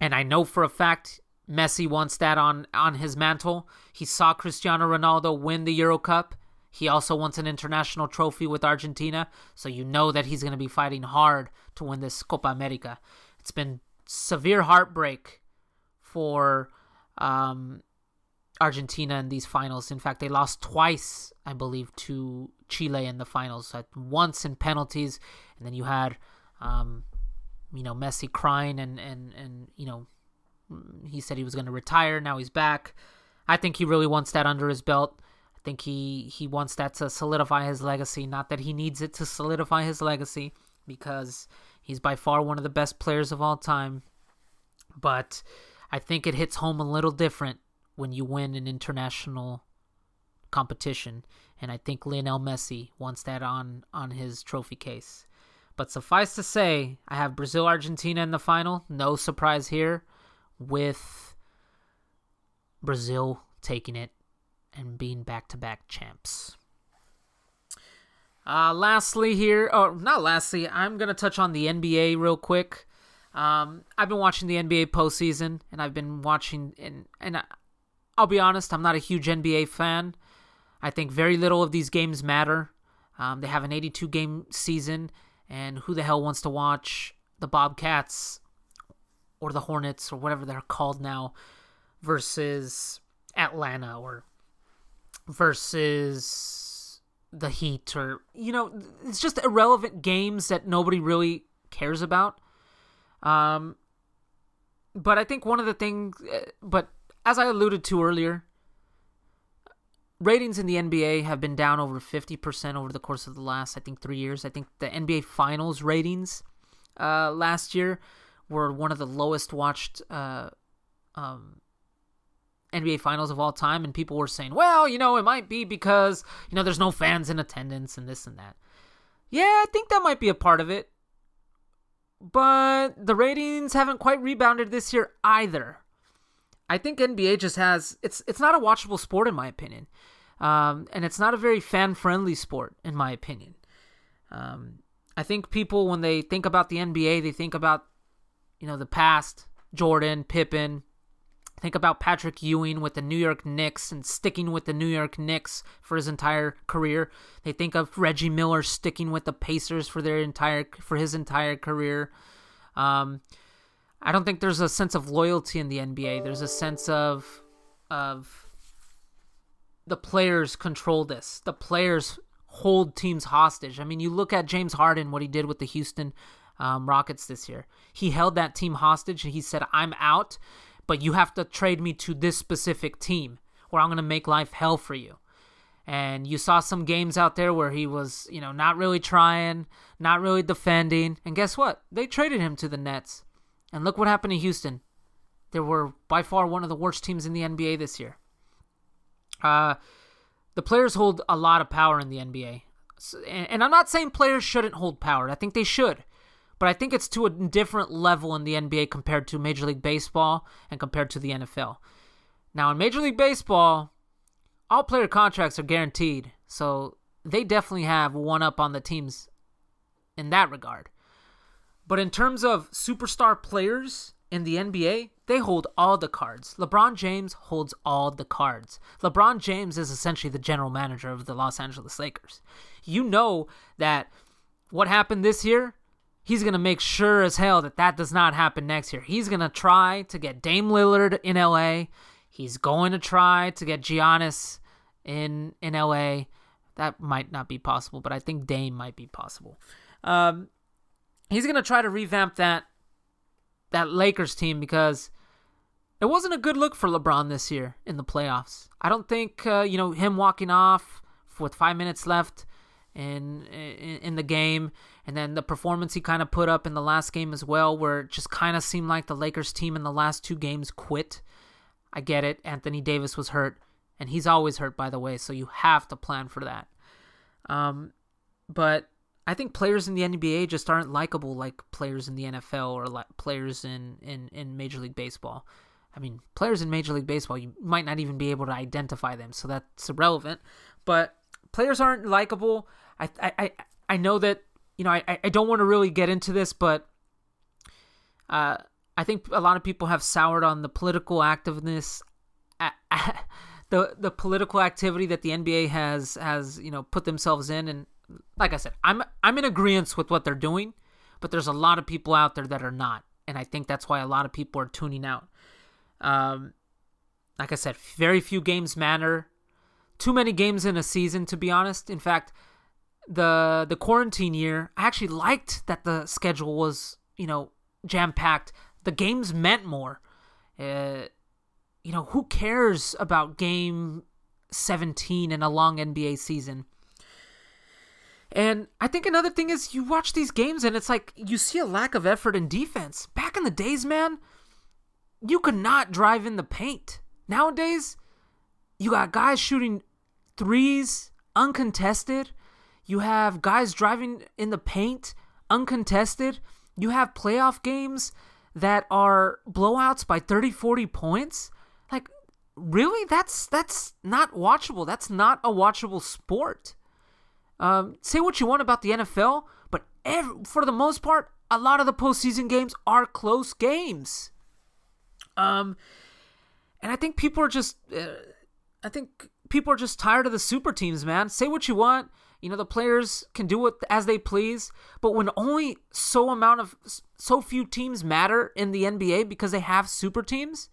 And I know for a fact Messi wants that on, on his mantle. He saw Cristiano Ronaldo win the Euro Cup. He also wants an international trophy with Argentina. So you know that he's going to be fighting hard to win this Copa America. It's been severe heartbreak for um, Argentina in these finals. In fact, they lost twice, I believe, to Chile in the finals. Once in penalties, and then you had, um, you know, Messi crying and and and you know, he said he was going to retire. Now he's back. I think he really wants that under his belt. I think he he wants that to solidify his legacy. Not that he needs it to solidify his legacy, because he's by far one of the best players of all time. But I think it hits home a little different when you win an international competition. And I think Lionel Messi wants that on, on his trophy case. But suffice to say, I have Brazil Argentina in the final. No surprise here with Brazil taking it and being back to back champs. Uh, lastly, here, or not lastly, I'm going to touch on the NBA real quick. Um, I've been watching the NBA postseason, and I've been watching, and, and I'll be honest, I'm not a huge NBA fan. I think very little of these games matter. Um, they have an 82 game season, and who the hell wants to watch the Bobcats or the Hornets or whatever they're called now versus Atlanta or versus the Heat or, you know, it's just irrelevant games that nobody really cares about. Um, but I think one of the things, uh, but as I alluded to earlier, ratings in the NBA have been down over 50% over the course of the last, I think, three years. I think the NBA Finals ratings uh, last year were one of the lowest watched uh, um, NBA Finals of all time, and people were saying, well, you know, it might be because, you know, there's no fans in attendance and this and that. Yeah, I think that might be a part of it. But the ratings haven't quite rebounded this year either. I think NBA just has it's it's not a watchable sport in my opinion, um, and it's not a very fan friendly sport in my opinion. Um, I think people when they think about the NBA, they think about you know the past, Jordan, Pippen. Think about Patrick Ewing with the New York Knicks and sticking with the New York Knicks for his entire career. They think of Reggie Miller sticking with the Pacers for their entire for his entire career. Um, I don't think there's a sense of loyalty in the NBA. There's a sense of of the players control this. The players hold teams hostage. I mean, you look at James Harden, what he did with the Houston um, Rockets this year. He held that team hostage and he said, "I'm out, but you have to trade me to this specific team, or I'm gonna make life hell for you." And you saw some games out there where he was, you know, not really trying, not really defending. And guess what? They traded him to the Nets. And look what happened to Houston. They were by far one of the worst teams in the NBA this year. Uh, the players hold a lot of power in the NBA. And I'm not saying players shouldn't hold power. I think they should. But I think it's to a different level in the NBA compared to Major League Baseball and compared to the NFL. Now, in Major League Baseball, all player contracts are guaranteed. So they definitely have one up on the teams in that regard. But in terms of superstar players in the NBA, they hold all the cards. LeBron James holds all the cards. LeBron James is essentially the general manager of the Los Angeles Lakers. You know that what happened this year, he's going to make sure as hell that that does not happen next year. He's going to try to get Dame Lillard in LA. He's going to try to get Giannis in in LA. That might not be possible, but I think Dame might be possible. Um, he's gonna try to revamp that that Lakers team because it wasn't a good look for LeBron this year in the playoffs. I don't think uh, you know him walking off with five minutes left in, in in the game, and then the performance he kind of put up in the last game as well, where it just kind of seemed like the Lakers team in the last two games quit. I get it. Anthony Davis was hurt, and he's always hurt, by the way, so you have to plan for that. Um, but I think players in the NBA just aren't likable like players in the NFL or like players in, in, in Major League Baseball. I mean, players in Major League Baseball, you might not even be able to identify them, so that's irrelevant. But players aren't likable. I I I know that you know I I don't want to really get into this, but uh, I think a lot of people have soured on the political activeness, [LAUGHS] the the political activity that the NBA has has you know put themselves in, and like I said, I'm I'm in agreement with what they're doing, but there's a lot of people out there that are not, and I think that's why a lot of people are tuning out. Um, like I said, very few games matter. Too many games in a season, to be honest. In fact, the the quarantine year, I actually liked that the schedule was you know jam packed. The games meant more. Uh, you know who cares about game 17 in a long NBA season? And I think another thing is you watch these games and it's like you see a lack of effort in defense. Back in the days, man, you could not drive in the paint. Nowadays, you got guys shooting threes uncontested. You have guys driving in the paint uncontested. You have playoff games that are blowouts by 30, 40 points. Like really that's that's not watchable. That's not a watchable sport. Um, say what you want about the NFL, but every, for the most part, a lot of the postseason games are close games. Um, and I think people are just, uh, I think people are just tired of the super teams, man. Say what you want. You know, the players can do it as they please, but when only so amount of so few teams matter in the NBA because they have super teams,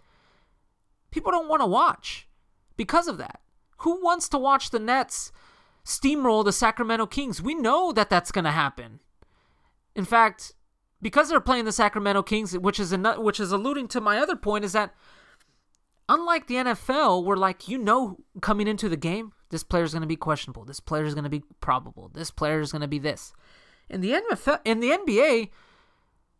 people don't want to watch because of that. Who wants to watch the Nets steamroll the Sacramento Kings. We know that that's going to happen. In fact, because they're playing the Sacramento Kings, which is an, which is alluding to my other point, is that unlike the NFL, where like you know coming into the game, this player is going to be questionable, this player is going to be probable, this player is going to be this. In the NFL, in the NBA,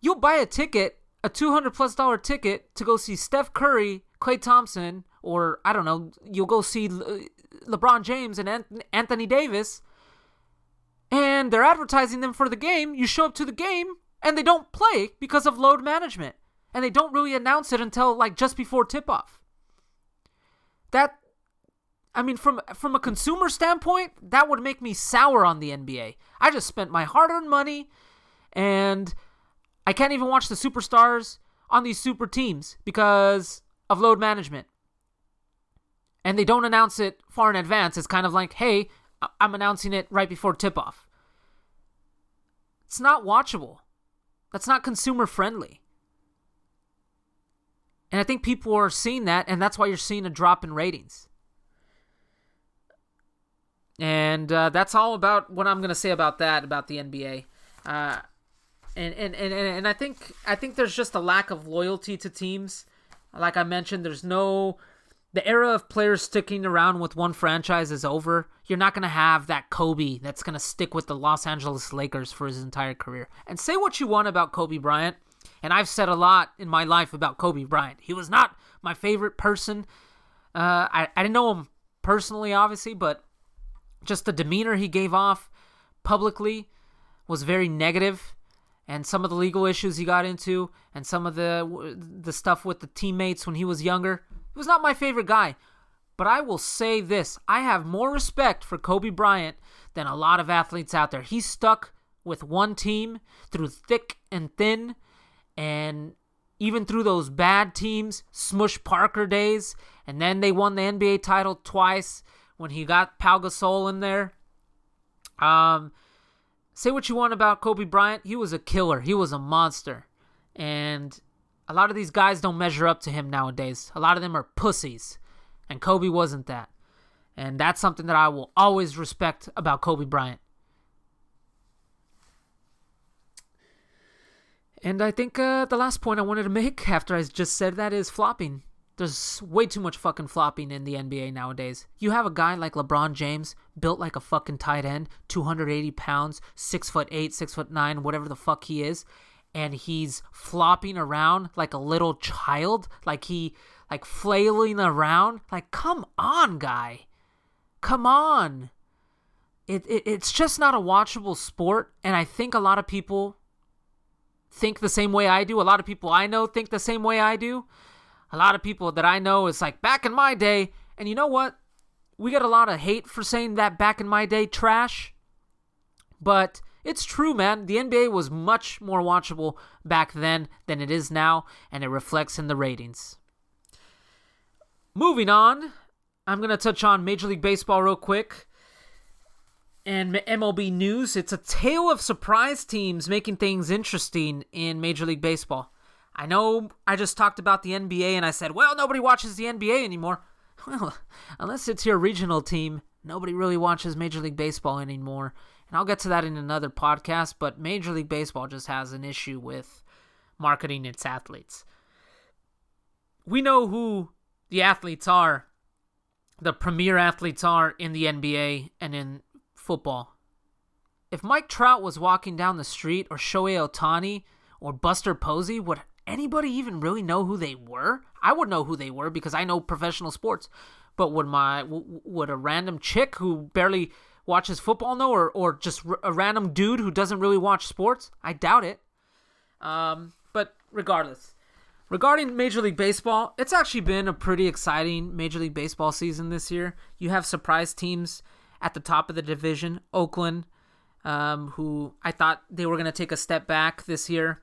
you'll buy a ticket, a two hundred plus dollar ticket to go see Steph Curry, Klay Thompson, or I don't know, you'll go see uh, LeBron James and Anthony Davis, and they're advertising them for the game. You show up to the game, and they don't play because of load management, and they don't really announce it until like just before tip off. That, I mean, from from a consumer standpoint, that would make me sour on the NBA. I just spent my hard-earned money, and I can't even watch the superstars on these super teams because of load management and they don't announce it far in advance. It's kind of like, hey, I'm announcing it right before tip off. It's not watchable. That's not consumer friendly. And I think people are seeing that, and that's why you're seeing a drop in ratings. And uh, that's all about what I'm going to say about that, about the NBA. Uh, and, and, and, and I think I think there's just a lack of loyalty to teams. Like I mentioned, there's no the era of players sticking around with one franchise is over. You're not going to have that Kobe that's going to stick with the Los Angeles Lakers for his entire career. And say what you want about Kobe Bryant, and I've said a lot in my life about Kobe Bryant. He was not my favorite person. Uh, I, I didn't know him personally, obviously, but just the demeanor he gave off publicly was very negative and some of the legal issues he got into and some of the the stuff with the teammates when he was younger was not my favorite guy. But I will say this I have more respect for Kobe Bryant than a lot of athletes out there. He stuck with one team through thick and thin, and even through those bad teams, Smush Parker days, and then they won the NBA title twice when he got Pau Gasol in there. Um, say what you want about Kobe Bryant, he was a killer. He was a monster, and a lot of these guys don't measure up to him nowadays. A lot of them are pussies. And Kobe wasn't that. And that's something that I will always respect about Kobe Bryant. And I think uh, the last point I wanted to make [LAUGHS] after I just said that is flopping. There's way too much fucking flopping in the NBA nowadays. You have a guy like LeBron James, built like a fucking tight end, 280 pounds, six foot eight, six foot nine, whatever the fuck he is, and he's flopping around like a little child, like he, like flailing around. Like, come on, guy, come on. It, it it's just not a watchable sport, and I think a lot of people think the same way I do. A lot of people I know think the same way I do a lot of people that I know is like back in my day, and you know what? We get a lot of hate for saying that back in my day trash. But it's true, man. The NBA was much more watchable back then than it is now, and it reflects in the ratings. Moving on, I'm going to touch on Major League Baseball real quick. And MLB news, it's a tale of surprise teams making things interesting in Major League Baseball. I know I just talked about the NBA and I said, well, nobody watches the NBA anymore. [LAUGHS] Well, unless it's your regional team, nobody really watches Major League Baseball anymore. And I'll get to that in another podcast, but Major League Baseball just has an issue with marketing its athletes. We know who the athletes are, the premier athletes are in the NBA and in football. If Mike Trout was walking down the street, or Shohei Ohtani, or Buster Posey, would anybody even really know who they were? I would know who they were because I know professional sports. But would my would a random chick who barely watches football know, or or just a random dude who doesn't really watch sports? I doubt it. Um, but regardless, regarding Major League Baseball, it's actually been a pretty exciting Major League Baseball season this year. You have surprise teams at the top of the division, Oakland, um, who I thought they were going to take a step back this year.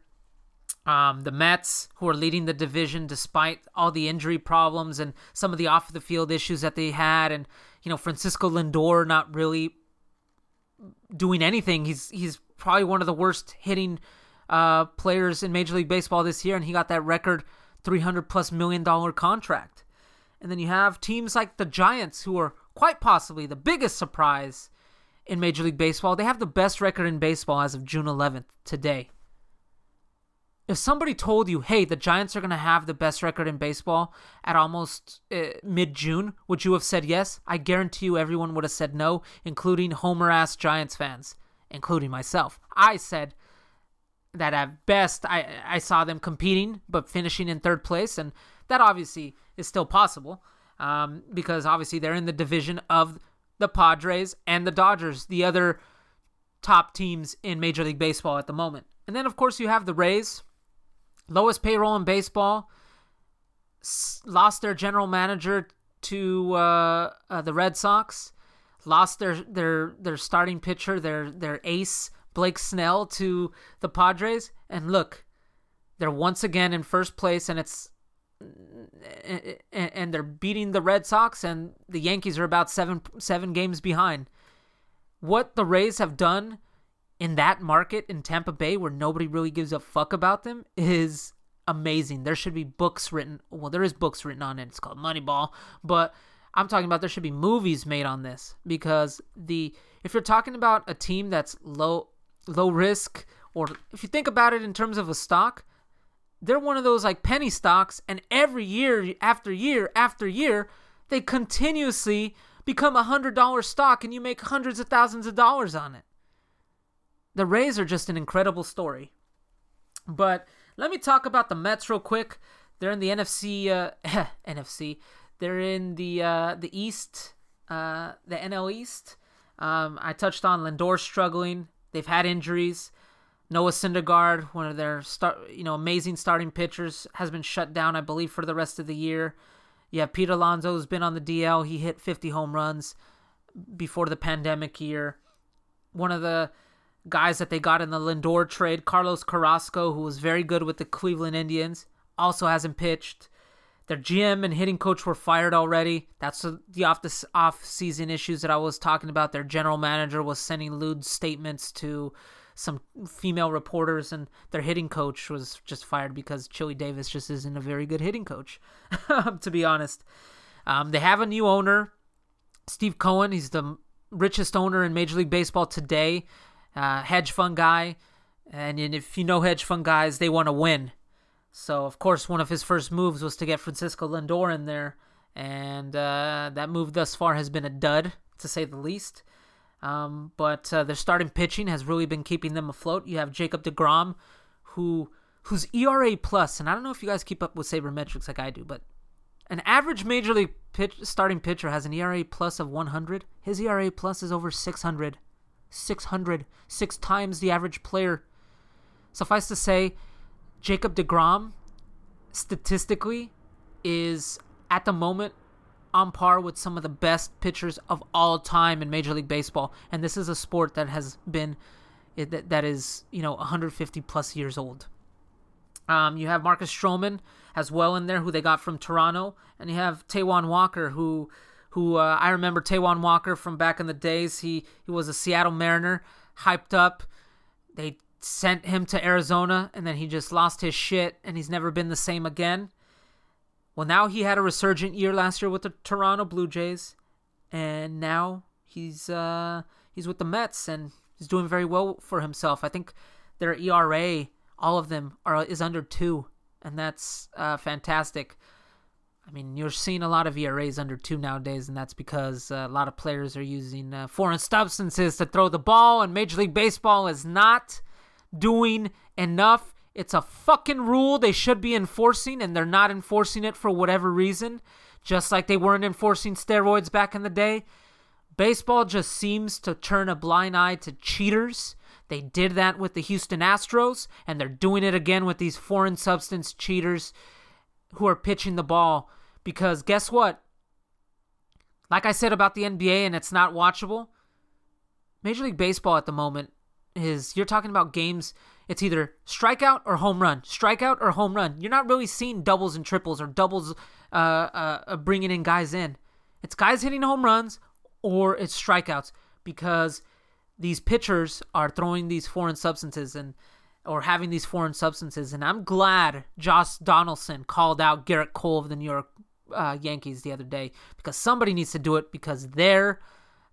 Um, the Mets, who are leading the division despite all the injury problems and some of the off the field issues that they had, and you know Francisco Lindor not really doing anything. He's he's probably one of the worst hitting uh, players in Major League Baseball this year, and he got that record 300 plus million dollar contract. And then you have teams like the Giants, who are quite possibly the biggest surprise in Major League Baseball. They have the best record in baseball as of June 11th today if somebody told you, hey, the Giants are going to have the best record in baseball at almost uh, mid June, would you have said yes? I guarantee you everyone would have said no, including Homer ass Giants fans, including myself. I said that at best I, I saw them competing, but finishing in third place, and that obviously is still possible um, because obviously they're in the division of the Padres and the Dodgers, the other top teams in Major League Baseball at the moment. And then, of course, you have the Rays, lowest payroll in baseball. Lost their general manager to uh, uh, the Red Sox. Lost their their their starting pitcher, their their ace Blake Snell to the Padres. And look, they're once again in first place, and it's and they're beating the Red Sox, and the Yankees are about seven seven games behind. What the Rays have done in that market in Tampa Bay where nobody really gives a fuck about them is amazing. There should be books written. Well, there is books written on it. It's called Moneyball, but I'm talking about there should be movies made on this because the if you're talking about a team that's low low risk or if you think about it in terms of a stock, they're one of those like penny stocks and every year after year after year they continuously become a hundred dollar stock and you make hundreds of thousands of dollars on it the Rays are just an incredible story. But let me talk about the Mets real quick. They're in the NFC. Uh, [LAUGHS] NFC. They're in the uh, the East, uh, the NL East. Um, I touched on Lindor struggling. They've had injuries. Noah Syndergaard, one of their start, you know, amazing starting pitchers, has been shut down, I believe, for the rest of the year. Yeah, Pete Alonso has been on the DL. He hit 50 home runs before the pandemic year. One of the guys that they got in the Lindor trade. Carlos Carrasco, who was very good with the Cleveland Indians, also hasn't pitched. Their GM and hitting coach were fired already. That's the off the off season issues that I was talking about. Their general manager was sending lewd statements to some female reporters, and their hitting coach was just fired because Chili Davis just isn't a very good hitting coach, [LAUGHS] to be honest. Um, they have a new owner, Steve Cohen. He's the richest owner in Major League Baseball today uh, hedge fund guy. And if you know hedge fund guys, they want to win. So, of course, one of his first moves was to get Francisco Lindor in there. And uh, that move thus far has been a dud, to say the least. Um, but uh, their starting pitching has really been keeping them afloat. You have Jacob DeGrom, who whose ERA plus, and I don't know if you guys keep up with sabermetrics like I do, but an average major league pitch, starting pitcher has an ERA plus of 100. His ERA plus is over 600. 600. Six times the average player. Suffice to say, Jacob DeGrom, statistically, is at the moment on par with some of the best pitchers of all time in Major League Baseball. And this is a sport that has been, that, that is, you know, 150 plus years old. Um, you have Marcus Stroman as well in there, who they got from Toronto, and you have Taijuan Walker, who, who uh, I remember Taijuan Walker from back in the days. He he was a Seattle Mariner, hyped up. They sent him to Arizona, and then he just lost his shit, and he's never been the same again. Well, now he had a resurgent year last year with the Toronto Blue Jays, and now he's uh, he's with the Mets, and he's doing very well for himself. I think their ERA all of them are is under two, and that's uh, fantastic. I mean, you're seeing a lot of ERAs under two nowadays, and that's because uh, a lot of players are using uh, foreign substances to throw the ball, and Major League Baseball is not doing enough. It's a fucking rule they should be enforcing, and they're not enforcing it for whatever reason, just like they weren't enforcing steroids back in the day. Baseball just seems to turn a blind eye to cheaters they did that with the Houston Astros, and they're doing it again with these foreign substance cheaters who are pitching the ball. Because guess what? Like I said about the NBA, and it's not watchable. Major League Baseball at the moment is you're talking about games. It's either strikeout or home run, strikeout or home run. You're not really seeing doubles and triples or doubles uh, uh, uh bringing in guys in. It's guys hitting home runs or it's strikeouts because these pitchers are throwing these foreign substances and or having these foreign substances. And I'm glad Josh Donaldson called out Gerrit Cole of the New York uh, Yankees the other day because somebody needs to do it because their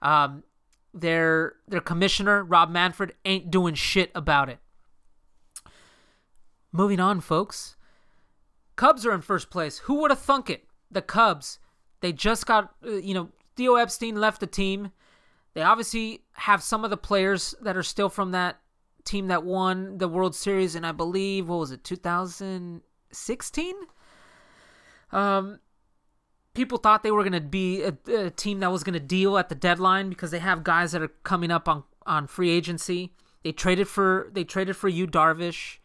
um, their their commissioner Rob Manfred ain't doing shit about it. Moving on, folks. Cubs are in first place. Who would have thunk it? The Cubs. They just got uh, you know Theo Epstein left the team. They obviously have some of the players that are still from that team that won the World Series and I believe what was it 2016 um people thought they were going to be a, a, team that was going to deal at the deadline because they have guys that are coming up on on free agency. They traded for they traded for Yu Darvish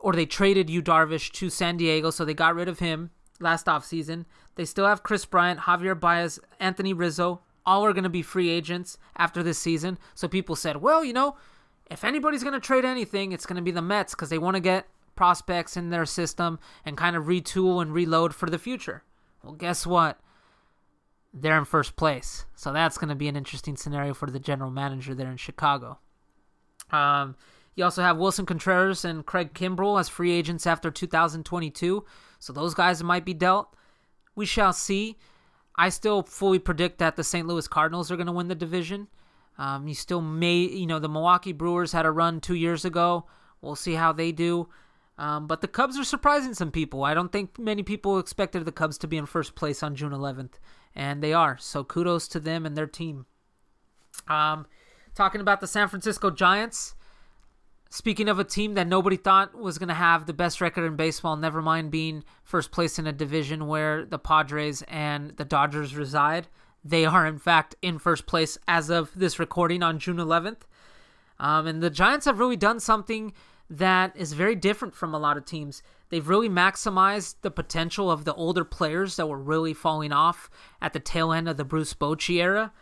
or they traded Yu Darvish to San Diego so they got rid of him last offseason. They still have Kris Bryant Javier Baez Anthony Rizzo all are going to be free agents after this season. So people said, well, you know, if anybody's going to trade anything, it's going to be the Mets because they want to get prospects in their system and kind of retool and reload for the future. Well, guess what? They're in first place. So that's going to be an interesting scenario for the general manager there in Chicago. Um, you also have Willson Contreras and Craig Kimbrel as free agents after 2022. So those guys might be dealt. We shall see. I still fully predict that the St. Louis Cardinals are going to win the division. Um, you still may, you know, the Milwaukee Brewers had a run two years ago. We'll see how they do. Um, but the Cubs are surprising some people. I don't think many people expected the Cubs to be in first place on June 11th, and they are. So kudos to them and their team. Um, talking about the San Francisco Giants, Speaking of a team that nobody thought was going to have the best record in baseball, never mind being first place in a division where the Padres and the Dodgers reside, they are in fact in first place as of this recording on June 11th. Um, and the Giants have really done something that is very different from a lot of teams. They've really maximized the potential of the older players that were really falling off at the tail end of the Bruce Bochy era.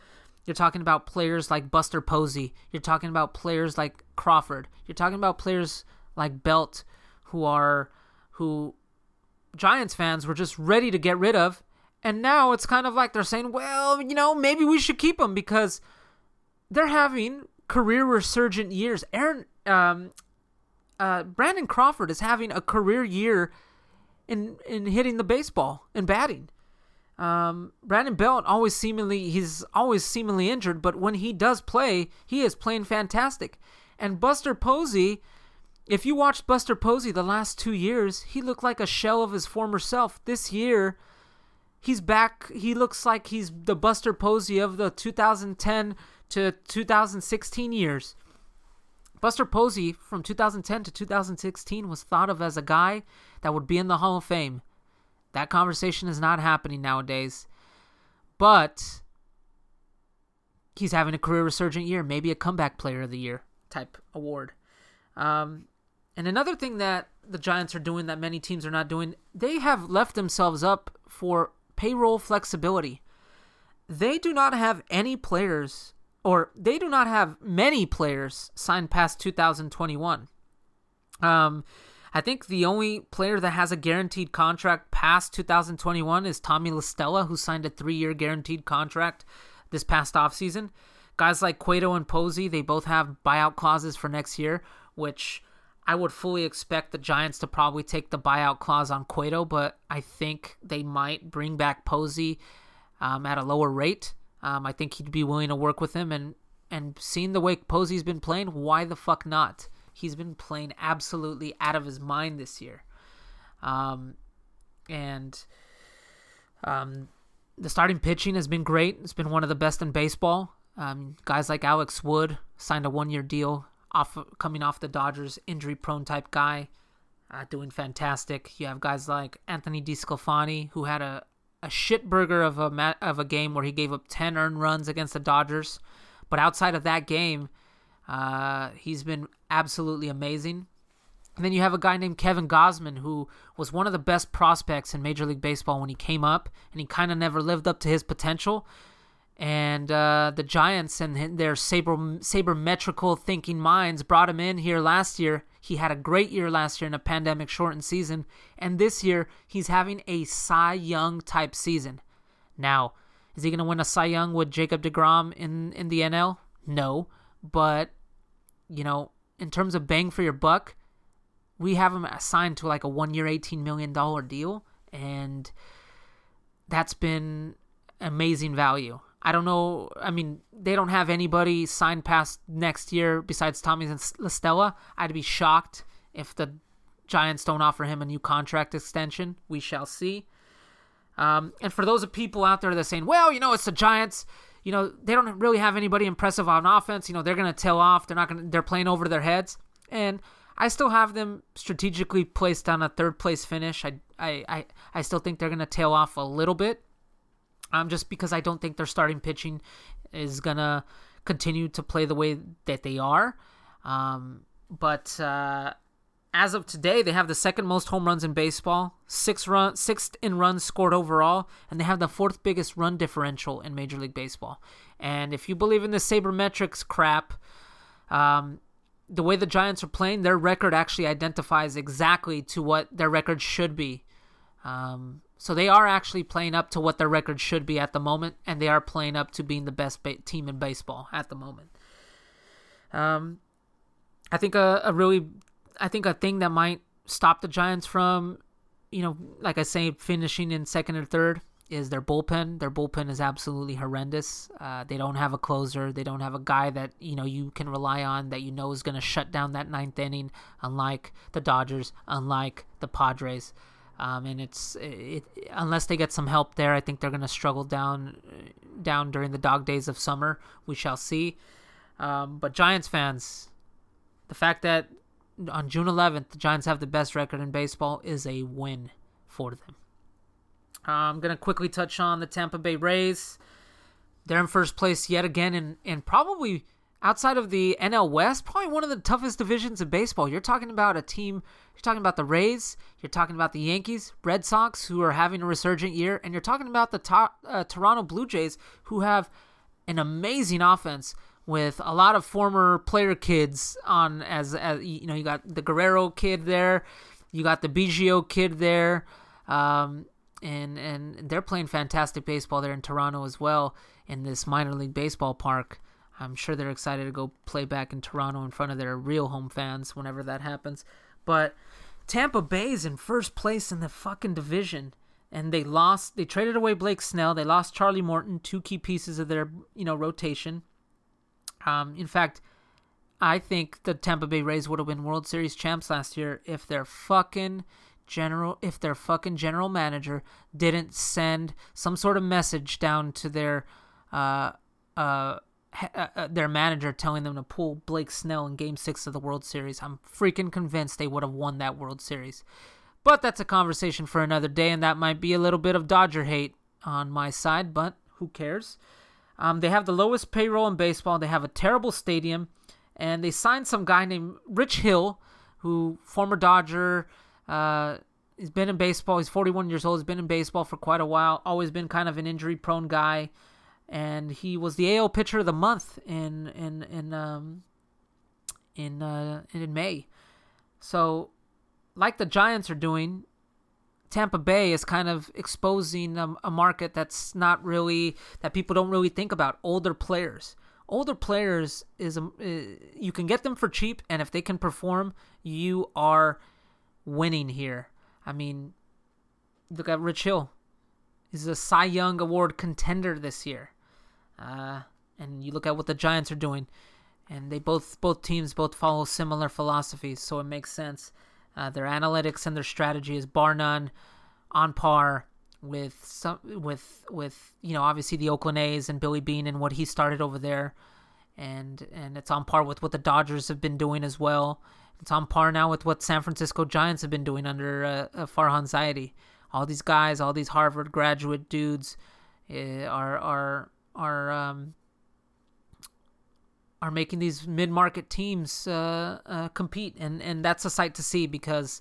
You're talking about players like Buster Posey. You're talking about players like Crawford. You're talking about players like Belt who are who Giants fans were just ready to get rid of. And now it's kind of like they're saying, well, you know, maybe we should keep them because they're having career resurgent years. Aaron um, uh, Brandon Crawford is having a career year in in hitting the baseball and batting. Um, Brandon Belt always seemingly he's always seemingly injured, but when he does play, he is playing fantastic. And Buster Posey, if you watched Buster Posey the last two years, he looked like a shell of his former self. This year, he's back. He looks like he's the Buster Posey of the 2010 to 2016 years. Buster Posey from 2010 to 2016 was thought of as a guy that would be in the Hall of Fame. That conversation is not happening nowadays. But he's having a career resurgent year, maybe a comeback player of the year type award. Um, and another thing that the Giants are doing that many teams are not doing, they have left themselves up for payroll flexibility. They do not have any players, or they do not have many players signed past 2021. Um, I think the only player that has a guaranteed contract past 2021 is Tommy La Stella, who signed a three year guaranteed contract this past offseason. Guys like Cueto and Posey, they both have buyout clauses for next year, which I would fully expect the Giants to probably take the buyout clause on Cueto, but I think they might bring back Posey um, at a lower rate. Um, I think he'd be willing to work with him, and and seeing the way Posey's been playing, why the fuck not? He's been playing absolutely out of his mind this year, um, and um, the starting pitching has been great. It's been one of the best in baseball. Um, guys like Alex Wood signed a one-year deal off coming off the Dodgers, injury-prone type guy, uh, doing fantastic. You have guys like Anthony DeSclafani, who had a a shitburger of a mat, of a game where he gave up 10 earned runs against the Dodgers, but outside of that game, uh, he's been absolutely amazing. And then you have a guy named Kevin Gausman, who was one of the best prospects in Major League Baseball when he came up, and he kind of never lived up to his potential. And uh, the Giants and their saber sabermetrical thinking minds brought him in here last year. He had a great year last year in a pandemic shortened season, and this year he's having a Cy Young type season. Now, is he going to win a Cy Young with Jacob DeGrom in in the NL? No, but you know, in terms of bang for your buck, we have him assigned to like a one year, $18 million deal. And that's been amazing value. I don't know. I mean, they don't have anybody signed past next year besides Tommy and La Stella. I'd be shocked if the Giants don't offer him a new contract extension. We shall see. Um, and for those of people out there that are saying, well, you know, it's the Giants, you know, they don't really have anybody impressive on offense. You know, they're going to tail off. They're not going to, they're playing over their heads. And I still have them strategically placed on a third place finish. I I I, I still think they're gonna tail off a little bit. Um, just because I don't think their starting pitching is gonna continue to play the way that they are. Um, but uh, as of today, they have the second most home runs in baseball, six run, sixth in runs scored overall, and they have the fourth biggest run differential in Major League Baseball. And if you believe in the sabermetrics crap, um, the way the Giants are playing, their record actually identifies exactly to what their record should be. Um, so they are actually playing up to what their record should be at the moment, and they are playing up to being the best ba- team in baseball at the moment. Um, I think a, a really, I think a thing that might stop the Giants from, you know, like I say, finishing in second or third is their bullpen. Their bullpen is absolutely horrendous. Uh, they don't have a closer. They don't have a guy that you know you can rely on that you know is going to shut down that ninth inning. Unlike the Dodgers, unlike the Padres, um, and it's it, unless they get some help there, I think they're going to struggle down down during the dog days of summer. We shall see. Um, but Giants fans, the fact that on June 11th the Giants have the best record in baseball is a win for them. Uh, I'm going to quickly touch on the Tampa Bay Rays. They're in first place yet again, and, and probably outside of the NL West, probably one of the toughest divisions in baseball. You're talking about a team, you're talking about the Rays, you're talking about the Yankees, Red Sox, who are having a resurgent year, and you're talking about the to- uh, Toronto Blue Jays, who have an amazing offense with a lot of former player kids on as, as you know you got the Guerrero kid there, you got the Biggio kid there. Um, and and they're playing fantastic baseball there in Toronto as well in this minor league baseball park. I'm sure they're excited to go play back in Toronto in front of their real home fans whenever that happens. But Tampa Bay's in first place in the fucking division and they lost they traded away Blake Snell, they lost Charlie Morton, two key pieces of their, you know, rotation. Um in fact, I think the Tampa Bay Rays would have been World Series champs last year if their fucking general if their fucking general manager didn't send some sort of message down to their uh uh, uh, uh their manager telling them to pull Blake Snell in game 6 of the World Series. I'm freaking convinced they would have won that World Series. But that's a conversation for another day and that might be a little bit of Dodger hate on my side, but who cares? Um, they have the lowest payroll in baseball. They have a terrible stadium and they signed some guy named Rich Hill, who former Dodger. Uh, he's been in baseball. He's 41 years old. He's been in baseball for quite a while. Always been kind of an injury-prone guy, and he was the AL Pitcher of the Month in in in um in uh, in May. So, like the Giants are doing, Tampa Bay is kind of exposing a, a market that's not really that people don't really think about. Older players older players is uh, you can get them for cheap and if they can perform you are winning here i mean look at rich hill he's a cy young award contender this year uh, and you look at what the giants are doing and they both both teams both follow similar philosophies so it makes sense uh, their analytics and their strategy is bar none on par with some with with you know obviously the Oakland A's and Billy Beane and what he started over there, and and it's on par with what the Dodgers have been doing as well. It's on par now with what San Francisco Giants have been doing under uh, uh, Farhan Zaidi. All these guys, all these Harvard graduate dudes, uh, are are are um, are making these mid-market teams uh, uh, compete, and and that's a sight to see because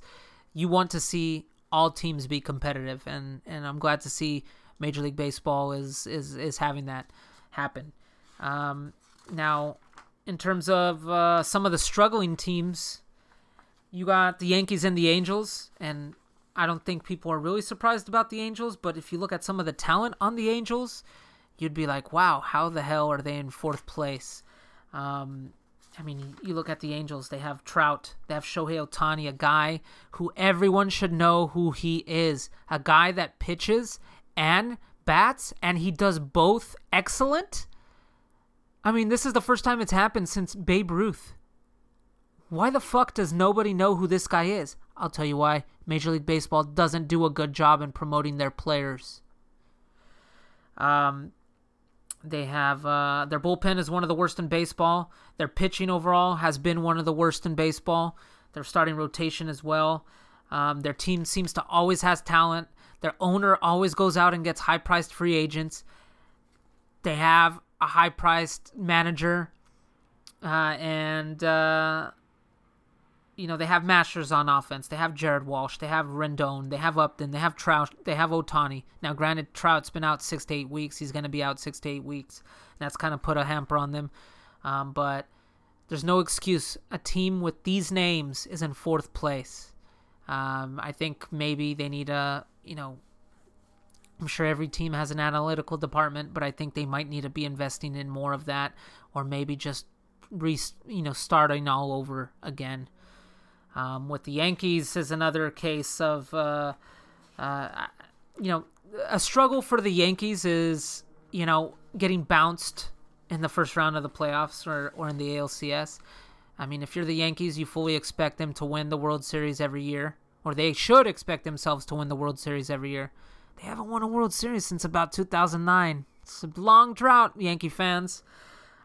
you want to see all teams be competitive, and and I'm glad to see Major League Baseball is is is having that happen. Um, now, in terms of uh, some of the struggling teams, you got the Yankees and the Angels, and I don't think people are really surprised about the Angels. But if you look at some of the talent on the Angels, you'd be like, "Wow, how the hell are they in fourth place?" Um, I mean, you look at the Angels, they have Trout, they have Shohei Ohtani, a guy who everyone should know who he is. A guy that pitches and bats, and he does both excellent. I mean, this is the first time it's happened since Babe Ruth. Why the fuck does nobody know who this guy is? I'll tell you why. Major League Baseball doesn't do a good job in promoting their players. Um, they have uh, their bullpen is one of the worst in baseball. Their pitching overall has been one of the worst in baseball. Their starting rotation as well. Um, their team seems to always has talent. Their owner always goes out and gets high priced free agents. They have a high priced manager, uh, and uh, you know, they have Masters on offense. They have Jared Walsh. They have Rendon. They have Upton. They have Trout. They have Ohtani. Now, granted, Trout's been out six to eight weeks. He's going to be out six to eight weeks. That's kind of put a hamper on them. Um, but there's no excuse. A team with these names is in fourth place. Um, I think maybe they need a, you know, I'm sure every team has an analytical department, but I think they might need to be investing in more of that, or maybe just re, you know, starting all over again. Um, with the Yankees is another case of, uh, uh, you know, a struggle for the Yankees is, you know, getting bounced in the first round of the playoffs or, or in the ALCS. I mean, if you're the Yankees, you fully expect them to win the World Series every year, or they should expect themselves to win the World Series every year. They haven't won a World Series since about 2009. It's a long drought, Yankee fans.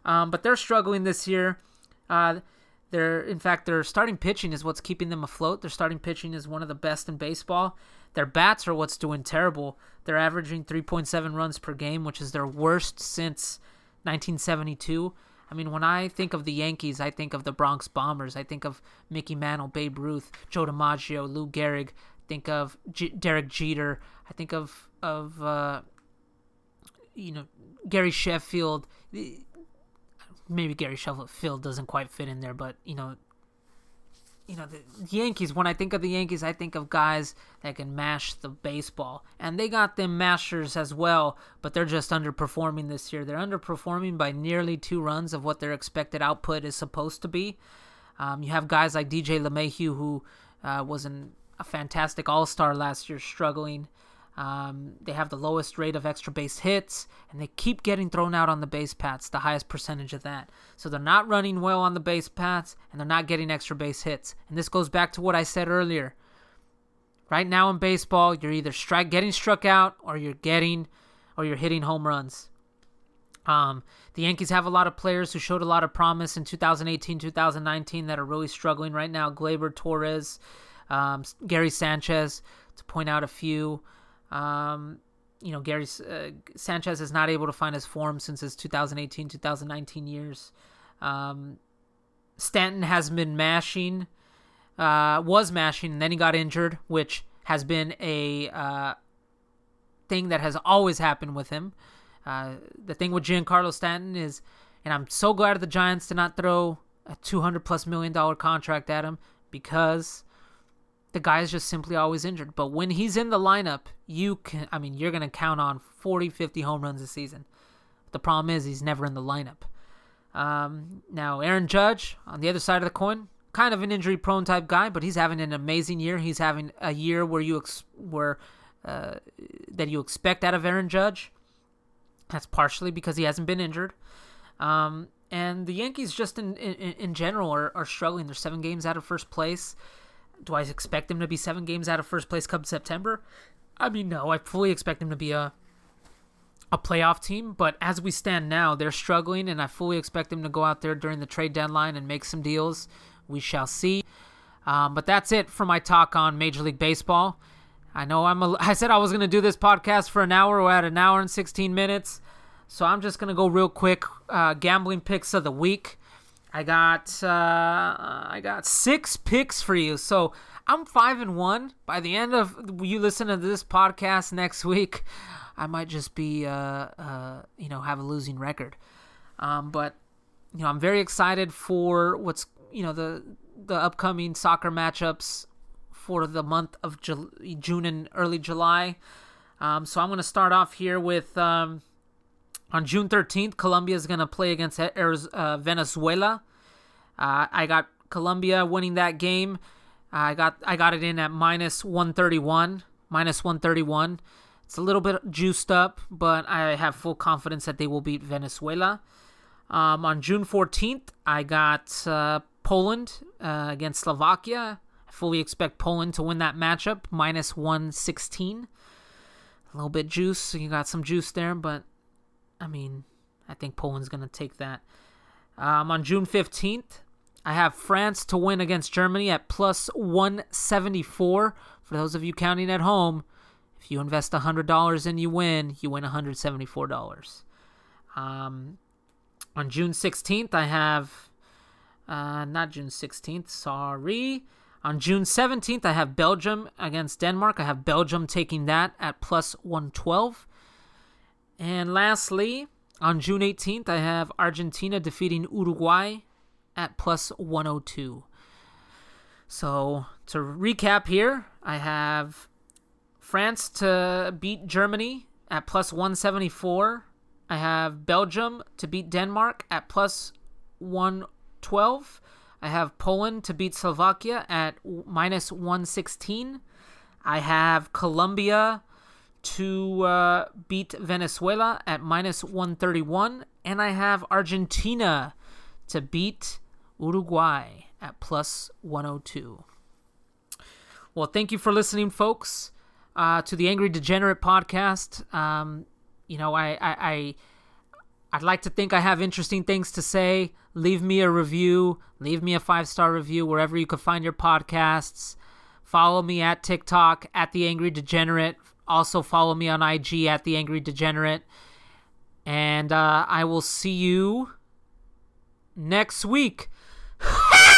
Um, but they're struggling this year. Uh, they're, in fact, their starting pitching is what's keeping them afloat. Their starting pitching is one of the best in baseball. Their bats are what's doing terrible. They're averaging 3.7 runs per game, which is their worst since 1972. I mean, when I think of the Yankees, I think of the Bronx Bombers. I think of Mickey Mantle, Babe Ruth, Joe DiMaggio, Lou Gehrig. I think of G- Derek Jeter. I think of of uh, you know Gary Sheffield maybe Gary Sheffield doesn't quite fit in there, but you know, you know the Yankees. When I think of the Yankees, I think of guys that can mash the baseball, and they got them mashers as well. But they're just underperforming this year. They're underperforming by nearly two runs of what their expected output is supposed to be. Um, you have guys like DJ LeMahieu, who uh, was an, a fantastic All Star last year, struggling. Um, they have the lowest rate of extra base hits, and they keep getting thrown out on the base paths, the highest percentage of that. So they're not running well on the base paths, and they're not getting extra base hits. And this goes back to what I said earlier. Right now in baseball, you're either strike getting struck out, or you're getting, or you're hitting home runs. Um, the Yankees have a lot of players who showed a lot of promise in 2018, 2019 that are really struggling right now. Gleyber Torres, um, Gary Sanchez, to point out a few. Um, you know, Gary uh, Sanchez is not able to find his form since his 2018 2019 years. Um, Stanton has been mashing, uh, was mashing, and then he got injured, which has been a uh, thing that has always happened with him. Uh, the thing with Giancarlo Stanton is, and I'm so glad the Giants did not throw a 200 plus million dollar contract at him because the guy is just simply always injured. But when he's in the lineup, you can, I mean, you're going to count on 40, 50 home runs a season. The problem is he's never in the lineup. Um, now, Aaron Judge, on the other side of the coin, kind of an injury prone type guy, but he's having an amazing year. He's having a year where you ex- where uh, that you expect out of Aaron Judge. That's partially because he hasn't been injured. Um, and the Yankees, just in in, in general, are, are struggling. They're seven games out of first place do I expect them to be seven games out of first place come September? I mean, no. I fully expect them to be a a playoff team, but as we stand now, they're struggling, and I fully expect them to go out there during the trade deadline and make some deals. We shall see. Um, but that's it for my talk on Major League Baseball. I know I'm. A, [LAUGHS] I said I was going to do this podcast for an hour. We're at an hour and 16 minutes, so I'm just going to go real quick. Uh, gambling picks of the week. I got uh, I got six picks for you. So I'm five and one. By the end of you listen to this podcast next week, I might just be uh, uh, you know have a losing record. Um, but you know I'm very excited for what's you know the the upcoming soccer matchups for the month of Ju- June and early July. Um, so I'm going to start off here with um, on June 13th, Colombia is going to play against uh, Venezuela. Uh, I got Colombia winning that game. I got I got it in at minus 131. Minus 131. It's a little bit juiced up, but I have full confidence that they will beat Venezuela. Um, on June 14th, I got uh, Poland uh, against Slovakia. I fully expect Poland to win that matchup, minus 116. A little bit juice, you got some juice there, but I mean, I think Poland's going to take that. Um, on June 15th, I have France to win against Germany at plus 174. For those of you counting at home, if you invest $100 and you win, you win $174. Um, on June 16th, I have, uh, not June 16th, sorry. On June 17th, I have Belgium against Denmark. I have Belgium taking that at plus 112. And lastly, on June 18th, I have Argentina defeating Uruguay at plus 102. So, to recap here, I have France to beat Germany at plus 174. I have Belgium to beat Denmark at plus 112. I have Poland to beat Slovakia at minus 116. I have Colombia to uh, beat Venezuela at minus 131. And I have Argentina to beat Uruguay at plus 102. Well, thank you for listening, folks, uh, to the Angry Degenerate podcast. Um, you know, I, I, I, I'd like to think I have interesting things to say. Leave me a review. Leave me a five star review wherever you can find your podcasts. Follow me at TikTok at the Angry Degenerate. Also follow me on IG at the Angry Degenerate. And uh, I will see you next week. [LAUGHS]